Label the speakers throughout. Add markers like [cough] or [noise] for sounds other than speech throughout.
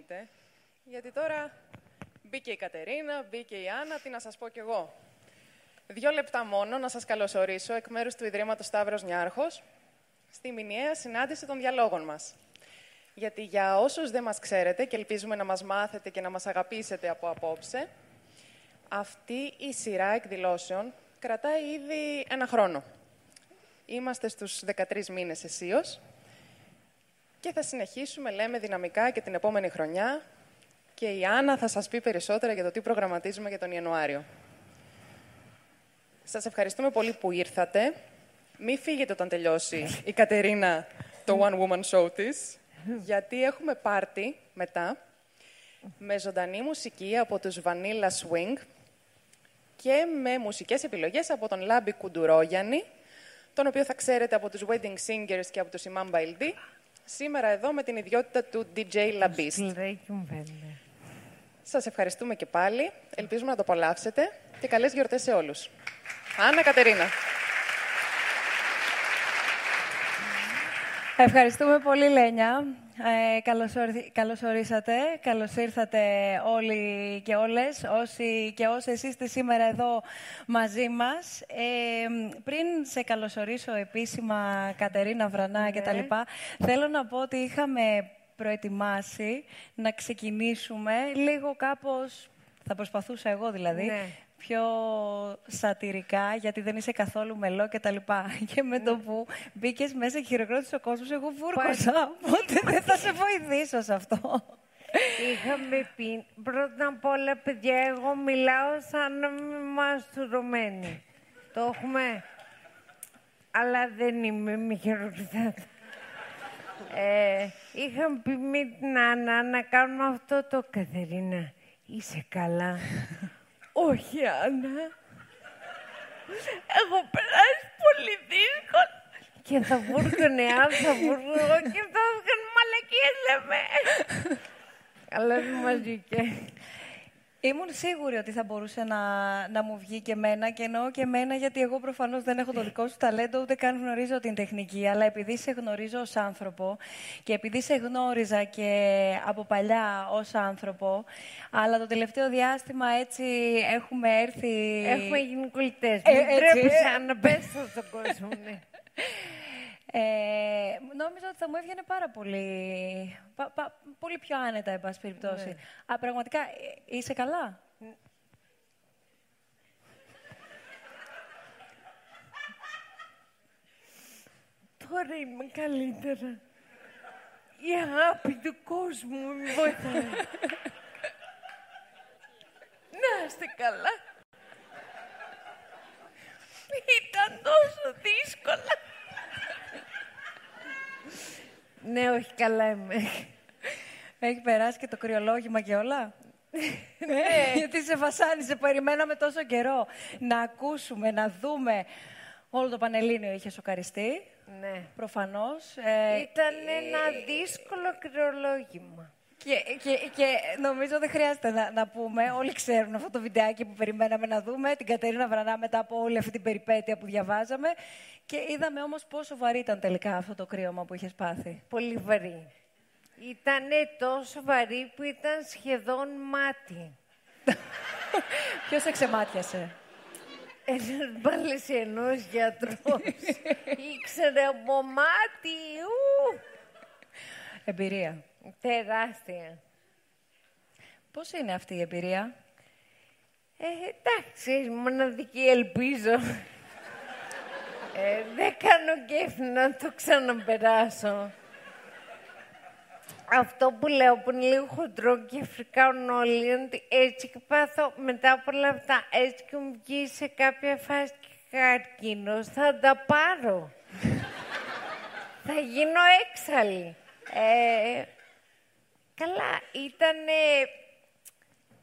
Speaker 1: εννοείται. Γιατί τώρα μπήκε η Κατερίνα, μπήκε η Άννα, τι να σας πω κι εγώ. Δύο λεπτά μόνο να σας καλωσορίσω εκ μέρους του Ιδρύματος Σταύρος Νιάρχος στη μηνιαία συνάντηση των διαλόγων μας. Γιατί για όσους δεν μας ξέρετε και ελπίζουμε να μας μάθετε και να μας αγαπήσετε από απόψε, αυτή η σειρά εκδηλώσεων κρατάει ήδη ένα χρόνο. Είμαστε στους 13 μήνες εσείως και θα συνεχίσουμε, λέμε, δυναμικά και την επόμενη χρονιά και η Άννα θα σας πει περισσότερα για το τι προγραμματίζουμε για τον Ιανουάριο. Σας ευχαριστούμε πολύ που ήρθατε. Μην φύγετε όταν τελειώσει η Κατερίνα το One Woman Show της, γιατί έχουμε πάρτι μετά με ζωντανή μουσική από τους Vanilla Swing και με μουσικές επιλογές από τον Λάμπη Κουντουρόγιαννη, τον οποίο θα ξέρετε από τους Wedding Singers και από τους Imam Baildi, σήμερα εδώ με την ιδιότητα του DJ Labist. Σας ευχαριστούμε και πάλι. Ελπίζουμε να το απολαύσετε και καλές γιορτές σε όλους. Άννα Κατερίνα.
Speaker 2: Ευχαριστούμε πολύ, Λένια. Ε, καλώς, καλώς ορίσατε. Καλώς ήρθατε όλοι και όλες, όσοι και όσες είστε σήμερα εδώ μαζί μας. Ε, πριν σε καλωσορίσω επίσημα, Κατερίνα Βρανά ναι. και τα λοιπά, θέλω να πω ότι είχαμε προετοιμάσει να ξεκινήσουμε λίγο κάπως, θα προσπαθούσα εγώ δηλαδή, ναι πιο σατυρικά, γιατί δεν είσαι καθόλου μελό και τα λοιπά. [laughs] Και με το που μπήκες μέσα και χειροκρότησε ο κόσμος, εγώ βούρκωσα. Οπότε δεν θα σε βοηθήσω σε αυτό.
Speaker 3: Είχαμε πει, πρώτα απ' όλα, παιδιά, εγώ μιλάω σαν να είμαι μαστουρωμένη. Το έχουμε. Αλλά δεν είμαι, μη χειροκροτάτε. Ε, είχαμε πει με την Άννα να κάνουμε αυτό το Καθερίνα. Είσαι καλά. Όχι, Άννα. Έχω περάσει πολύ δύσκολα. Και θα βούρκωνε, αν θα βούρκωνε και θα βγουν μαλακίες, λέμε. Αλλά δεν μας βγήκε.
Speaker 2: Ήμουν σίγουρη ότι θα μπορούσε να, να μου βγει και εμένα και εννοώ και εμένα γιατί εγώ προφανώς δεν έχω το δικό σου ταλέντο ούτε καν γνωρίζω την τεχνική αλλά επειδή σε γνωρίζω ως άνθρωπο και επειδή σε γνώριζα και από παλιά ως άνθρωπο αλλά το τελευταίο διάστημα έτσι έχουμε έρθει...
Speaker 3: Έχουμε γίνει κολλητές. Ε, Μην να πέσω στον κόσμο, ναι. [laughs]
Speaker 2: Ε, νόμιζα ότι θα μου έβγαινε πάρα πολύ, πολύ πιο άνετα, εν πάση περιπτώσει. Ναι. Α, πραγματικά, ε, είσαι καλά;
Speaker 3: Τώρα είμαι καλύτερα. Η αγάπη του κόσμου με βοηθάει. Να είστε καλά. Ήταν τόσο δύσκολα. Ναι, όχι, καλά είμαι.
Speaker 2: Έχει περάσει και το κρυολόγημα και όλα. ναι, γιατί σε βασάνισε, περιμέναμε τόσο καιρό να ακούσουμε, να δούμε. Όλο το Πανελλήνιο είχε σοκαριστεί.
Speaker 3: Ναι.
Speaker 2: Προφανώς.
Speaker 3: Ε, Ήταν ένα δύσκολο κρυολόγημα.
Speaker 2: Και, και, και νομίζω δεν χρειάζεται να, να πούμε, όλοι ξέρουν αυτό το βιντεάκι που περιμέναμε να δούμε, την Κατερίνα Βρανά μετά από όλη αυτή την περιπέτεια που διαβάζαμε. Και είδαμε όμως πόσο βαρύ ήταν τελικά αυτό το κρύωμα που είχες πάθει.
Speaker 3: Πολύ βαρύ. Ήταν τόσο βαρύ που ήταν σχεδόν μάτι. [laughs]
Speaker 2: Ποιος εξεμάτιασε.
Speaker 3: Ένας μπαλαισιανός γιατρός. [laughs] Ήξερε από μάτι.
Speaker 2: Εμπειρία.
Speaker 3: Τεράστια.
Speaker 2: Πώς είναι αυτή η εμπειρία;
Speaker 3: Ε, εντάξει, μοναδική ελπίζω. ε, δεν κάνω κέφι να το ξαναπεράσω. Αυτό που λέω που είναι λίγο χοντρό και φρικάουν όλοι είναι ότι έτσι και πάθω μετά από όλα αυτά, έτσι και μου βγει σε κάποια φάση και καρκίνος, θα τα πάρω. [laughs] θα γίνω έξαλλη. Ε, Καλά, ήταν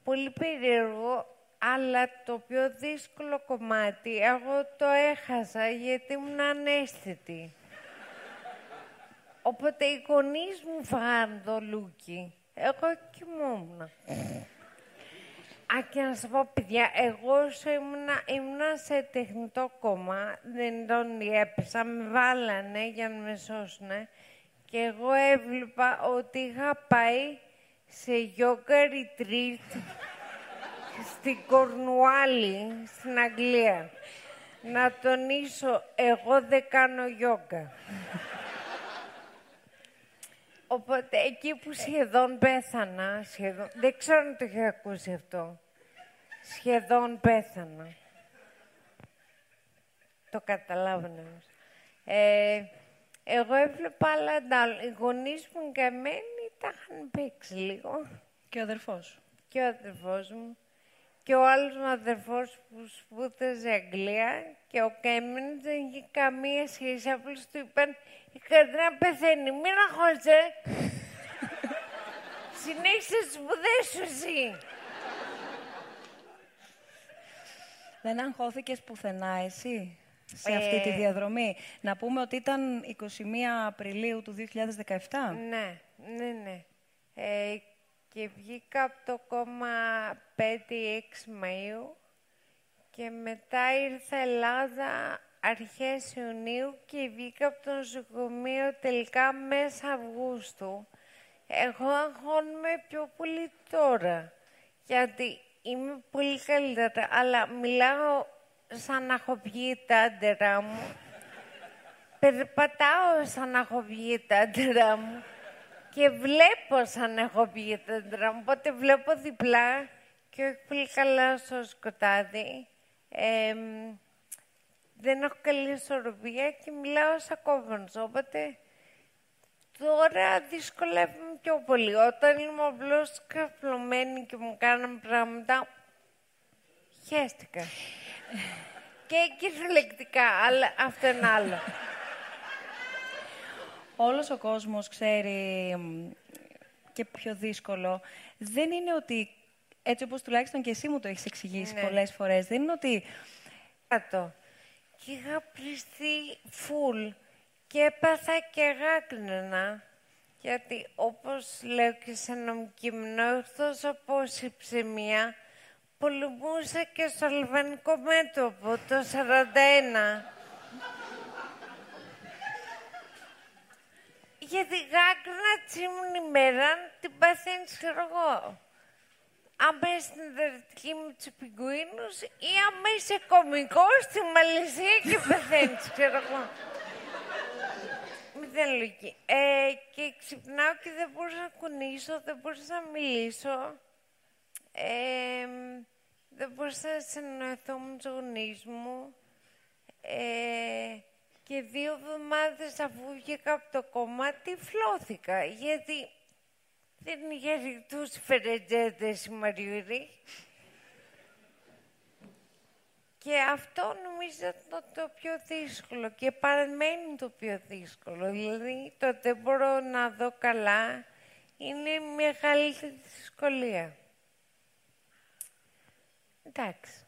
Speaker 3: πολύ περίεργο, αλλά το πιο δύσκολο κομμάτι εγώ το έχασα γιατί ήμουν ανέστητη. Οπότε οι γονείς μου φάγαν το λούκι. Εγώ κοιμόμουν. Α, και να σας πω, παιδιά, εγώ όσο ήμουνα, ήμουνα σε τεχνητό κόμμα, δεν τον έπεσα, με βάλανε για να με σώσουνε. Και εγώ έβλεπα ότι είχα πάει σε yoga retreat στην Κορνουάλη, στην Αγγλία. Να τονίσω, εγώ δεν κάνω yoga. Οπότε εκεί που σχεδόν πέθανα, σχεδόν, δεν ξέρω αν το έχει ακούσει αυτό, σχεδόν πέθανα. Το καταλάβαινε όμως. Ε, εγώ έβλεπα άλλα ντάλ. Οι γονείς μου και εμένα τα είχαν παίξει λίγο.
Speaker 2: Και ο αδερφός.
Speaker 3: Και ο αδερφός μου. Και ο άλλος μου αδερφός που σπούδαζε Αγγλία και ο Κέμιν δεν είχε καμία σχέση. Απλώς του είπαν η Κατρίνα πεθαίνει, μην αγχώσαι. [laughs] Συνέχισε τις σπουδές σου εσύ.
Speaker 2: Δεν αγχώθηκες πουθενά εσύ; Σε αυτή τη
Speaker 3: Ε.
Speaker 2: διαδρομή. Να πούμε ότι ήταν 21 Απριλίου του 2017.
Speaker 3: Ναι, ναι, ναι. Ε, και βγήκα από το κόμμα 5-6 Μαΐου και μετά ήρθα Ελλάδα αρχές Ιουνίου και βγήκα από το νοσοκομείο τελικά μέσα Αυγούστου. Εγώ αγχώνομαι πιο πολύ τώρα, γιατί είμαι πολύ καλύτερα, αλλά μιλάω σαν να έχω βγει τα άντερα μου. Περπατάω σαν να έχω βγει τα άντερα μου και βλέπω σαν να έχω βγει τα άντερα μου. Οπότε βλέπω διπλά και όχι πολύ καλά στο σκοτάδι. Εμ, δεν έχω καλή ισορροπία και μιλάω σαν κόβονος. Οπότε τώρα δυσκολεύομαι πιο πολύ. Όταν είμαι απλώς καπλωμένη και μου κάναν πράγματα, χαίστηκα. και κυριολεκτικά, αλλά αυτό είναι άλλο.
Speaker 2: Όλος ο κόσμος ξέρει μ, και πιο δύσκολο. Δεν είναι ότι, έτσι όπως τουλάχιστον και εσύ μου το έχεις εξηγήσει
Speaker 3: Ναι.
Speaker 2: πολλές φορές, δεν είναι ότι
Speaker 3: κάτω. Και είχα πληστεί φουλ και έπαθα και γάκρυνα. Γιατί όπως λέω και σε νομικείμενο, εκτός από ψημία, πολεμούσα και στο αλβανικό μέτωπο το 41. Γιατί γάκρυνα τσίμουν ημέρα την παθαίνεις, ξέρω εγώ άμα είσαι στην δερτική με τους πιγκουίνους ή άμα είσαι κωμικός στη Μαλαισία και πεθαίνεις, ξέρω εγώ. Μηδέν λογική. Ε, και ξυπνάω και δεν μπορούσα να κουνήσω, δεν μπορούσα να μιλήσω. Ε, δεν μπορούσα να συνεννοηθώ με τους γονείς μου. Ε, και δύο εβδομάδες αφού βγήκα από το κόμμα, τυφλώθηκα. Γιατί δεν είχε ρηκτούς φερετζέτες η Μαριουρή. Και αυτό νομίζω το, το πιο δύσκολο και παραμένει το πιο δύσκολο. Δηλαδή το δεν μπορώ να δω καλά είναι η μεγαλύτερη δυσκολία. Εντάξει.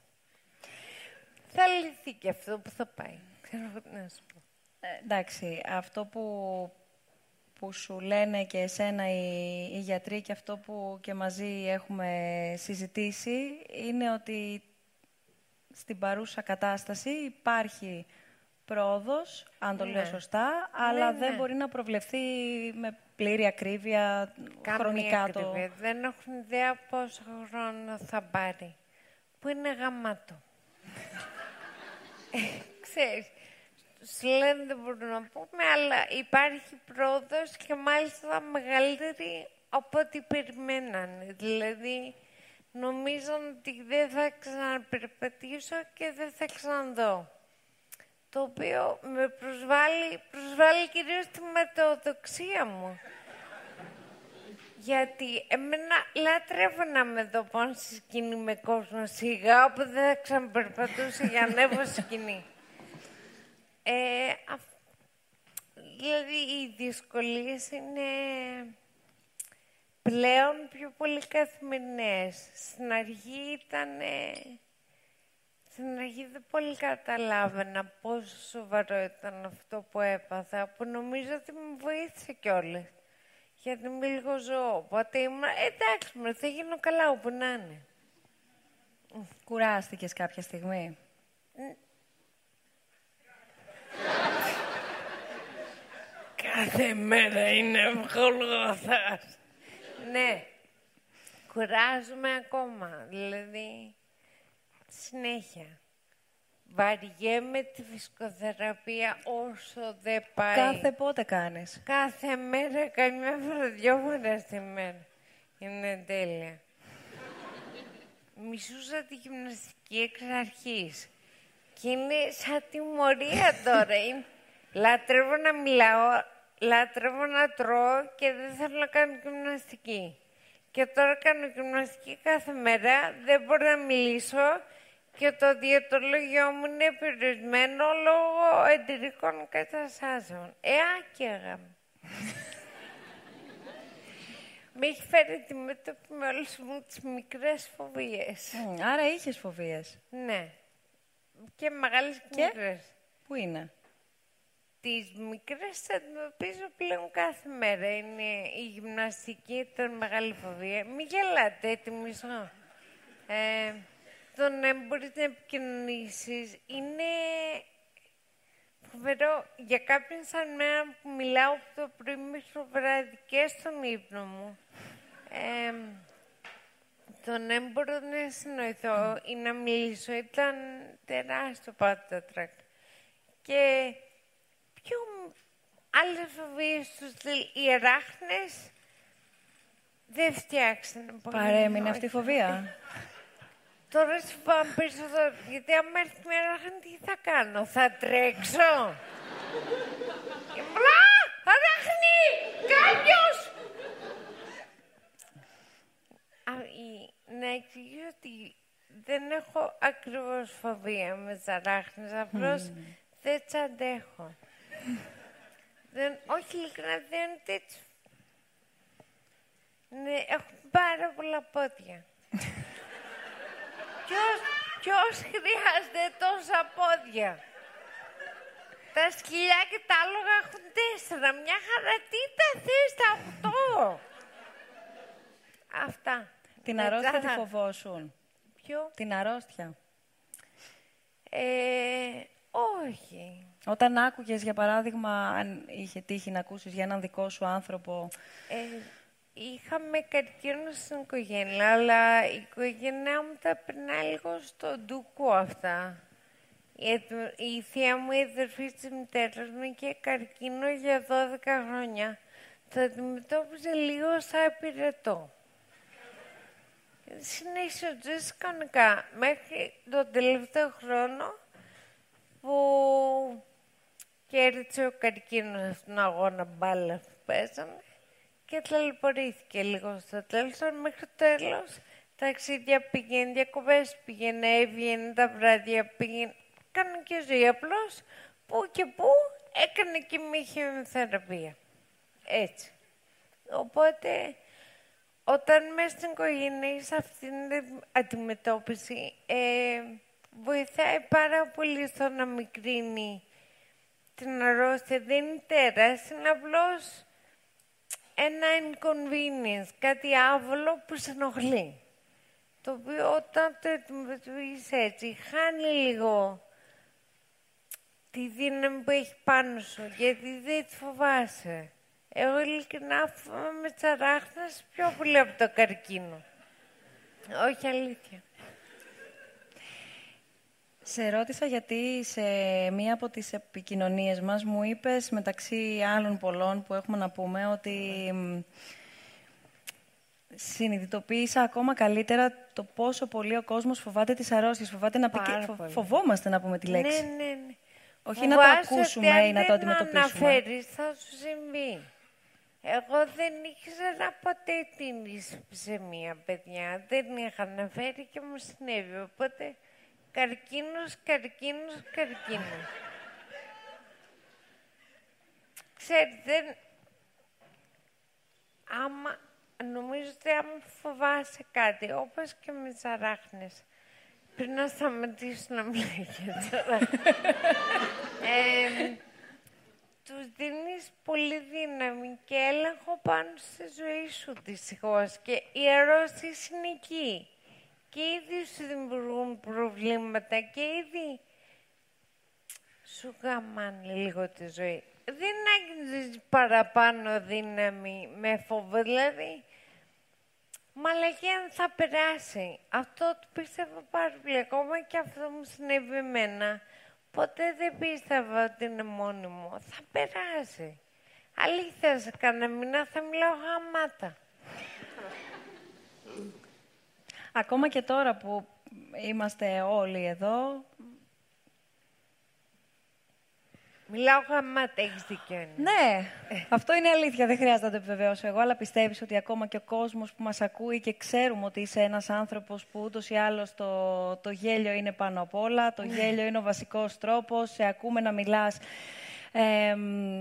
Speaker 3: Θα λυθεί και αυτό που θα πάει. Ξέρω εγώ τι να σου πω.
Speaker 2: Ε, εντάξει, αυτό που, που σου λένε και εσένα οι, οι γιατροί και αυτό που και μαζί έχουμε συζητήσει είναι ότι στην παρούσα κατάσταση υπάρχει πρόοδος, αν το λέω
Speaker 3: Ναι.
Speaker 2: σωστά, αλλά
Speaker 3: Ναι,
Speaker 2: δεν
Speaker 3: ναι.
Speaker 2: μπορεί να προβλεφθεί με πλήρη ακρίβεια χρονικά το...
Speaker 3: ακρίβεια. Δεν έχουν ιδέα πόσο χρόνο θα πάρει. Που είναι γαμάτο. ε, ξέρεις, σου λένε δεν μπορούμε να πούμε, αλλά υπάρχει πρόοδος και μάλιστα μεγαλύτερη από ό,τι περιμένανε. Δηλαδή, νομίζαν ότι δεν θα ξαναπερπατήσω και δεν θα ξαναδώ. Το οποίο με προσβάλλει, προσβάλλει κυρίως τη μετεοδοξία μου. Γιατί εμένα λάτρευα να με δω πάνω στη σκηνή με κόσμο σιγά, όπου δεν θα ξαναπερπατούσα για να ανέβω στη σκηνή. Ε, αυ- δηλαδή, οι δυσκολίες είναι πλέον πιο πολύ καθημερινές. Στην αρχή ήταν... Στην αρχή δεν πολύ καταλάβαινα πόσο σοβαρό ήταν αυτό που έπαθα, που νομίζω ότι με βοήθησε κιόλας. Γιατί είμαι λίγο ζώο. Οπότε ήμουν, «Ε, εντάξει, μωρέ, θα γίνω καλά όπου να είναι.
Speaker 2: Κουράστηκες κάποια στιγμή;
Speaker 3: Κάθε μέρα είναι ευχολγοθάς. ναι, κουράζομαι ακόμα. Δηλαδή, συνέχεια. Βαριέμαι τη φυσικοθεραπεία όσο δεν πάει.
Speaker 2: Κάθε πότε κάνεις.
Speaker 3: Κάθε μέρα, καμιά φορά, δυο φορές τη μέρα. Είναι τέλεια. Μισούσα τη γυμναστική εξ αρχής. Και είναι σαν τιμωρία τώρα. [laughs] Είναι... Λατρεύω να μιλάω, λατρεύω να τρώω και δεν θέλω να κάνω γυμναστική. Και τώρα κάνω γυμναστική κάθε μέρα, δεν μπορώ να μιλήσω και το διαιτολόγιο μου είναι περιορισμένο λόγω εντυρικών καταστάσεων. Ε, άκαιγα. Με έχει φέρει αντιμέτωπη με όλες μου τις μικρές φοβίες.
Speaker 2: Μμ, Άρα είχες φοβίες.
Speaker 3: Ναι. Και μεγάλες και,
Speaker 2: Και;
Speaker 3: μικρές.
Speaker 2: Πού είναι;
Speaker 3: Τις μικρές τις αντιμετωπίζω πλέον κάθε μέρα. Είναι η γυμναστική, ήταν μεγάλη φοβία. Μην γελάτε, έτοιμοι μισό. Ε, το να μπορείς να επικοινωνήσεις είναι φοβερό για κάποιον σαν μένα που μιλάω από το πρωί μέχρι το βράδυ και στον ύπνο μου. Ε, το να μπορώ να συνοηθώ ή να μιλήσω ήταν τεράστιο πάντα τρακ. Και πιο άλλες φοβίες τους στυλ, οι αράχνες δεν φτιάξανε πολύ.
Speaker 2: Παρέμεινε αυτή η
Speaker 3: Όχι.
Speaker 2: φοβία. [laughs]
Speaker 3: Τώρα σου πάμε περισσότερο, γιατί άμα έρθει μια αράχνη, τι θα κάνω, θα τρέξω. Και μπλα, αράχνη, κάποιος. Α, η- να εξηγήσω ότι δεν έχω ακριβώς φοβία με τις αράχνες, απλώς δεν τις αντέχω. δεν, όχι ειλικρινά, δεν τέτοιο. Ναι, έχουν πάρα πολλά πόδια. Ποιος, ποιος χρειάζεται τόσα πόδια. Τα σκυλιά και τα άλογα έχουν τέσσερα. Μια χαρά τι τα θες τα οκτώ; Αυτά.
Speaker 2: Την
Speaker 3: Μετά
Speaker 2: αρρώστια τη
Speaker 3: θα-
Speaker 2: φοβόσουν.
Speaker 3: Ποιο;
Speaker 2: Την αρρώστια.
Speaker 3: Ε, όχι.
Speaker 2: Όταν άκουγες, για παράδειγμα, αν είχε τύχει να ακούσεις για έναν δικό σου άνθρωπο,
Speaker 3: Ε, είχαμε καρκίνο στην οικογένεια, αλλά η οικογένειά μου τα περνάει λίγο στο ντούκου αυτά. Γιατί η θεία μου, η αδερφή της μητέρας μου, είχε καρκίνο για 12 χρόνια. Το αντιμετώπιζε λίγο σαν πυρετό. Συνέχισε ο ζωής κανονικά μέχρι τον τελευταίο χρόνο που κέρδισε ο καρκίνος στον αγώνα μπάλα που παίζαμε και ταλαιπωρήθηκε λίγο στο τέλος, αλλά μέχρι το τέλος ταξίδια πήγαινε, διακοπές πήγαινε, έβγαινε τα βράδια πήγαινε, έκανε και ζωή απλώς που και που έκανε και μη χημειοθεραπεία. Έτσι. Οπότε, όταν μέσα στην οικογένεια είσαι αυτήν την αντιμετώπιση, ε, βοηθάει πάρα πολύ στο να μικρύνει την αρρώστια. Δεν είναι τέρας, είναι απλώς ένα inconvenience, κάτι άβολο που σε ενοχλεί. Το οποίο όταν το αντιμετωπίζεις έτσι, χάνει λίγο τη δύναμη που έχει πάνω σου, γιατί δεν τη φοβάσαι. Εγώ ειλικρινά φοβάμαι με τις αράχνες πιο πολύ από το καρκίνο. Όχι αλήθεια.
Speaker 2: Σε ρώτησα γιατί σε μία από τις επικοινωνίες μας μου είπες, μεταξύ άλλων πολλών που έχουμε να πούμε, ότι μ, συνειδητοποίησα ακόμα καλύτερα το πόσο πολύ ο κόσμος φοβάται τις αρρώστιες. Φοβάται να πει και-
Speaker 3: Πάρα
Speaker 2: φο-
Speaker 3: πολύ.
Speaker 2: φοβόμαστε να πούμε τη λέξη.
Speaker 3: Ναι, ναι, ναι.
Speaker 2: Όχι να το
Speaker 3: Φοβάσαι
Speaker 2: ακούσουμε
Speaker 3: ότι αν
Speaker 2: ή να το
Speaker 3: δεν
Speaker 2: αντιμετωπίσουμε.
Speaker 3: αναφέρεις, θα σου συμβεί. Εγώ δεν ήξερα ποτέ την ισψεμία, παιδιά. Δεν είχα αναφέρει και μου συνέβη. Οπότε, καρκίνος, καρκίνος, καρκίνος. Ξέρετε, άμα, νομίζω ότι άμα φοβάσαι κάτι, όπως και με τις αράχνες, πριν να σταματήσω να μιλάω για τις αράχνες. [laughs] ε, τους δίνεις πολύ δύναμη και έλεγχο πάνω στη ζωή σου δυστυχώς και οι αρρώστιες είναι εκεί. Και ήδη σου δημιουργούν προβλήματα και ήδη σου γαμάνε λίγο τη ζωή. Δεν έχεις παραπάνω δύναμη με φόβο, δηλαδή Μαλακία θα περάσει. Αυτό το πίστευα πάρα πολύ. Ακόμα και αυτό μου συνέβη εμένα. Ποτέ δεν πίστευα ότι είναι μόνιμο. Θα περάσει. Αλήθεια, σε κανένα μήνα θα μιλάω γαμάτα.
Speaker 2: Ακόμα και τώρα που είμαστε όλοι εδώ,
Speaker 3: Μιλάω γαμάτα, έχεις δίκιο. είναι.
Speaker 2: Ναι, αυτό είναι αλήθεια. Δεν χρειάζεται να το επιβεβαιώσω εγώ, αλλά πιστεύεις ότι ακόμα και ο κόσμος που μας ακούει και ξέρουμε ότι είσαι ένας άνθρωπος που ούτως ή άλλως το, το γέλιο είναι πάνω απ' όλα. Το γέλιο είναι ο βασικός τρόπος. Σε ακούμε να μιλάς ε,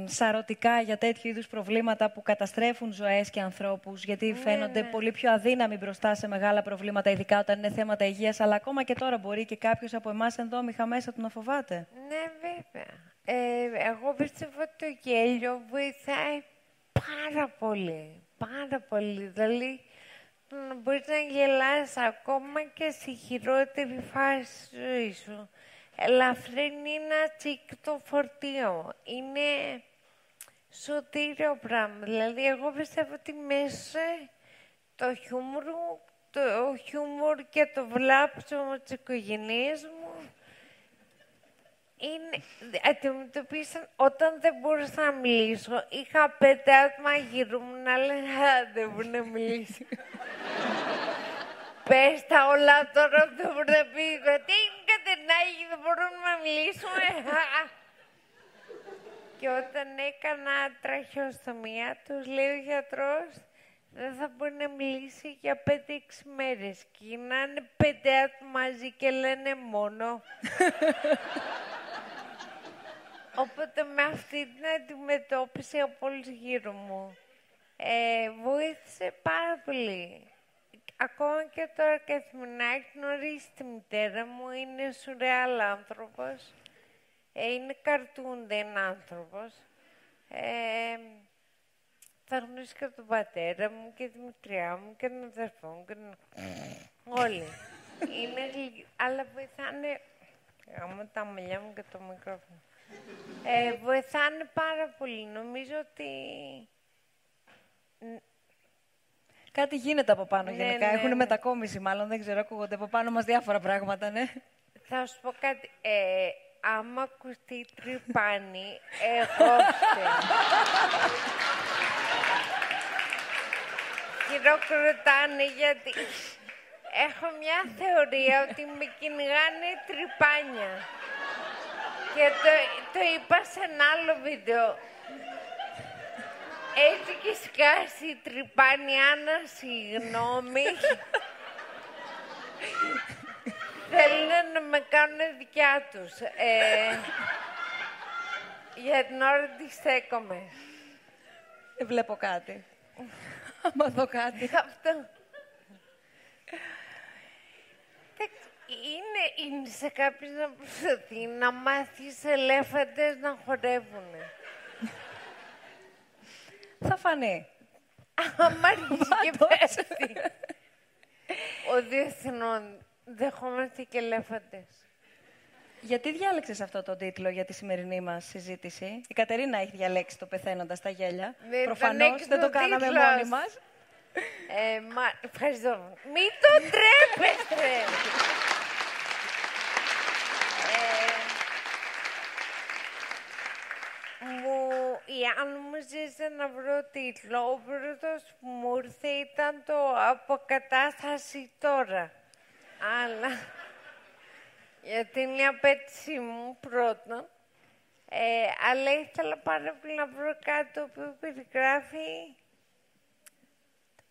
Speaker 2: σαρωτικά για τέτοιου είδους προβλήματα που καταστρέφουν ζωές και ανθρώπους, γιατί φαίνονται πολύ πιο αδύναμοι μπροστά σε μεγάλα προβλήματα, ειδικά όταν είναι θέματα υγείας. Αλλά ακόμα και τώρα μπορεί και κάποιος από εμάς ενδόμηχα μέσα του να φοβάται.
Speaker 3: Ναι, βέβαια. Ε, εγώ πιστεύω ότι το γέλιο βοηθάει πάρα πολύ. Πάρα πολύ. Δηλαδή, να μπορείς να γελάς ακόμα και στη χειρότερη φάση της ζωής σου. Ελαφρύνει ένα τσικ το φορτίο. Είναι σωτήριο πράγμα. Δηλαδή, εγώ πιστεύω ότι μέσα το χιούμορ, το χιούμορ και το βλάψιμο της οικογένειας μου είναι, αντιμετωπίσαν όταν δεν μπορούσα να μιλήσω. Είχα πέντε άτομα γύρω μου να λένε «Α, δεν μπορεί να μιλήσει». Πες τα όλα τώρα δεν μπορεί να πει. Τι κατενάγει, δεν μπορούμε να μιλήσουμε. Και όταν έκανα τραχιοστομία, τους λέει ο γιατρός, δεν θα μπορεί να μιλήσει για πέντε-έξι μέρες. Και είναι πέντε άτομα μαζί και λένε μόνο. Οπότε με αυτή την αντιμετώπιση από όλους γύρω μου ε, βοήθησε πάρα πολύ. Ακόμα και τώρα καθημερινά έχει γνωρίσει τη μητέρα μου, είναι σουρεάλ άνθρωπος. Ε, είναι καρτούν, δεν είναι άνθρωπος. Ε, θα γνωρίσει και τον πατέρα μου και τη μητριά μου και τον αδερφό μου και τον... Όλοι. είναι γλυκοί, αλλά βοηθάνε... Γάμω τα μαλλιά μου και το μικρόφωνο. Ε, βοηθάνε πάρα πολύ. Νομίζω ότι...
Speaker 2: Κάτι γίνεται από πάνω
Speaker 3: Ναι,
Speaker 2: γενικά.
Speaker 3: ναι,
Speaker 2: Έχουν
Speaker 3: ναι.
Speaker 2: μετακόμιση, μάλλον δεν ξέρω, ακούγονται από πάνω μας διάφορα πράγματα, ναι.
Speaker 3: Θα σου πω κάτι. Ε, άμα ακουστεί τρυπάνι, εγώ φταίω. Χειροκροτάνε γιατί έχω μια θεωρία ότι με κυνηγάνε τρυπάνια. Και το, το είπα σε ένα άλλο βίντεο. Έτσι και σκάσει τρυπάνι, Άννα, συγγνώμη. Θέλουν να με κάνουν δικιά τους. Ε, για την ώρα τη στέκομαι.
Speaker 2: Δεν βλέπω κάτι. Άμα δω κάτι.
Speaker 3: Αυτό. Εντάξει, Είναι, είναι σε κάποιους να προσθεθεί να μάθεις ελέφαντες να χορεύουν.
Speaker 2: Θα φανεί.
Speaker 3: Άμα αρχίσει και πέφτει. Ο διεθνών δεχόμαστε και ελέφαντες.
Speaker 2: Γιατί διάλεξες αυτό το τίτλο για τη σημερινή μας συζήτηση; Η Κατερίνα έχει διαλέξει το πεθαίνοντας στα γέλια.
Speaker 3: Ναι, ήταν
Speaker 2: Προφανώς
Speaker 3: έξω
Speaker 2: δεν το
Speaker 3: ο
Speaker 2: κάναμε
Speaker 3: τίτλος.
Speaker 2: μόνοι μας.
Speaker 3: Ε, μα, ευχαριστώ. Μην το τρέπεστε! ε, μου, η αν μου ζήτησε να βρω τίτλο, ο πρώτος που μου ήρθε ήταν το «Αποκατάσταση τώρα». Αλλά, γιατί είναι η απέτησή μου πρώτον, ε, αλλά ήθελα πάρα πολύ να βρω κάτι το οποίο περιγράφει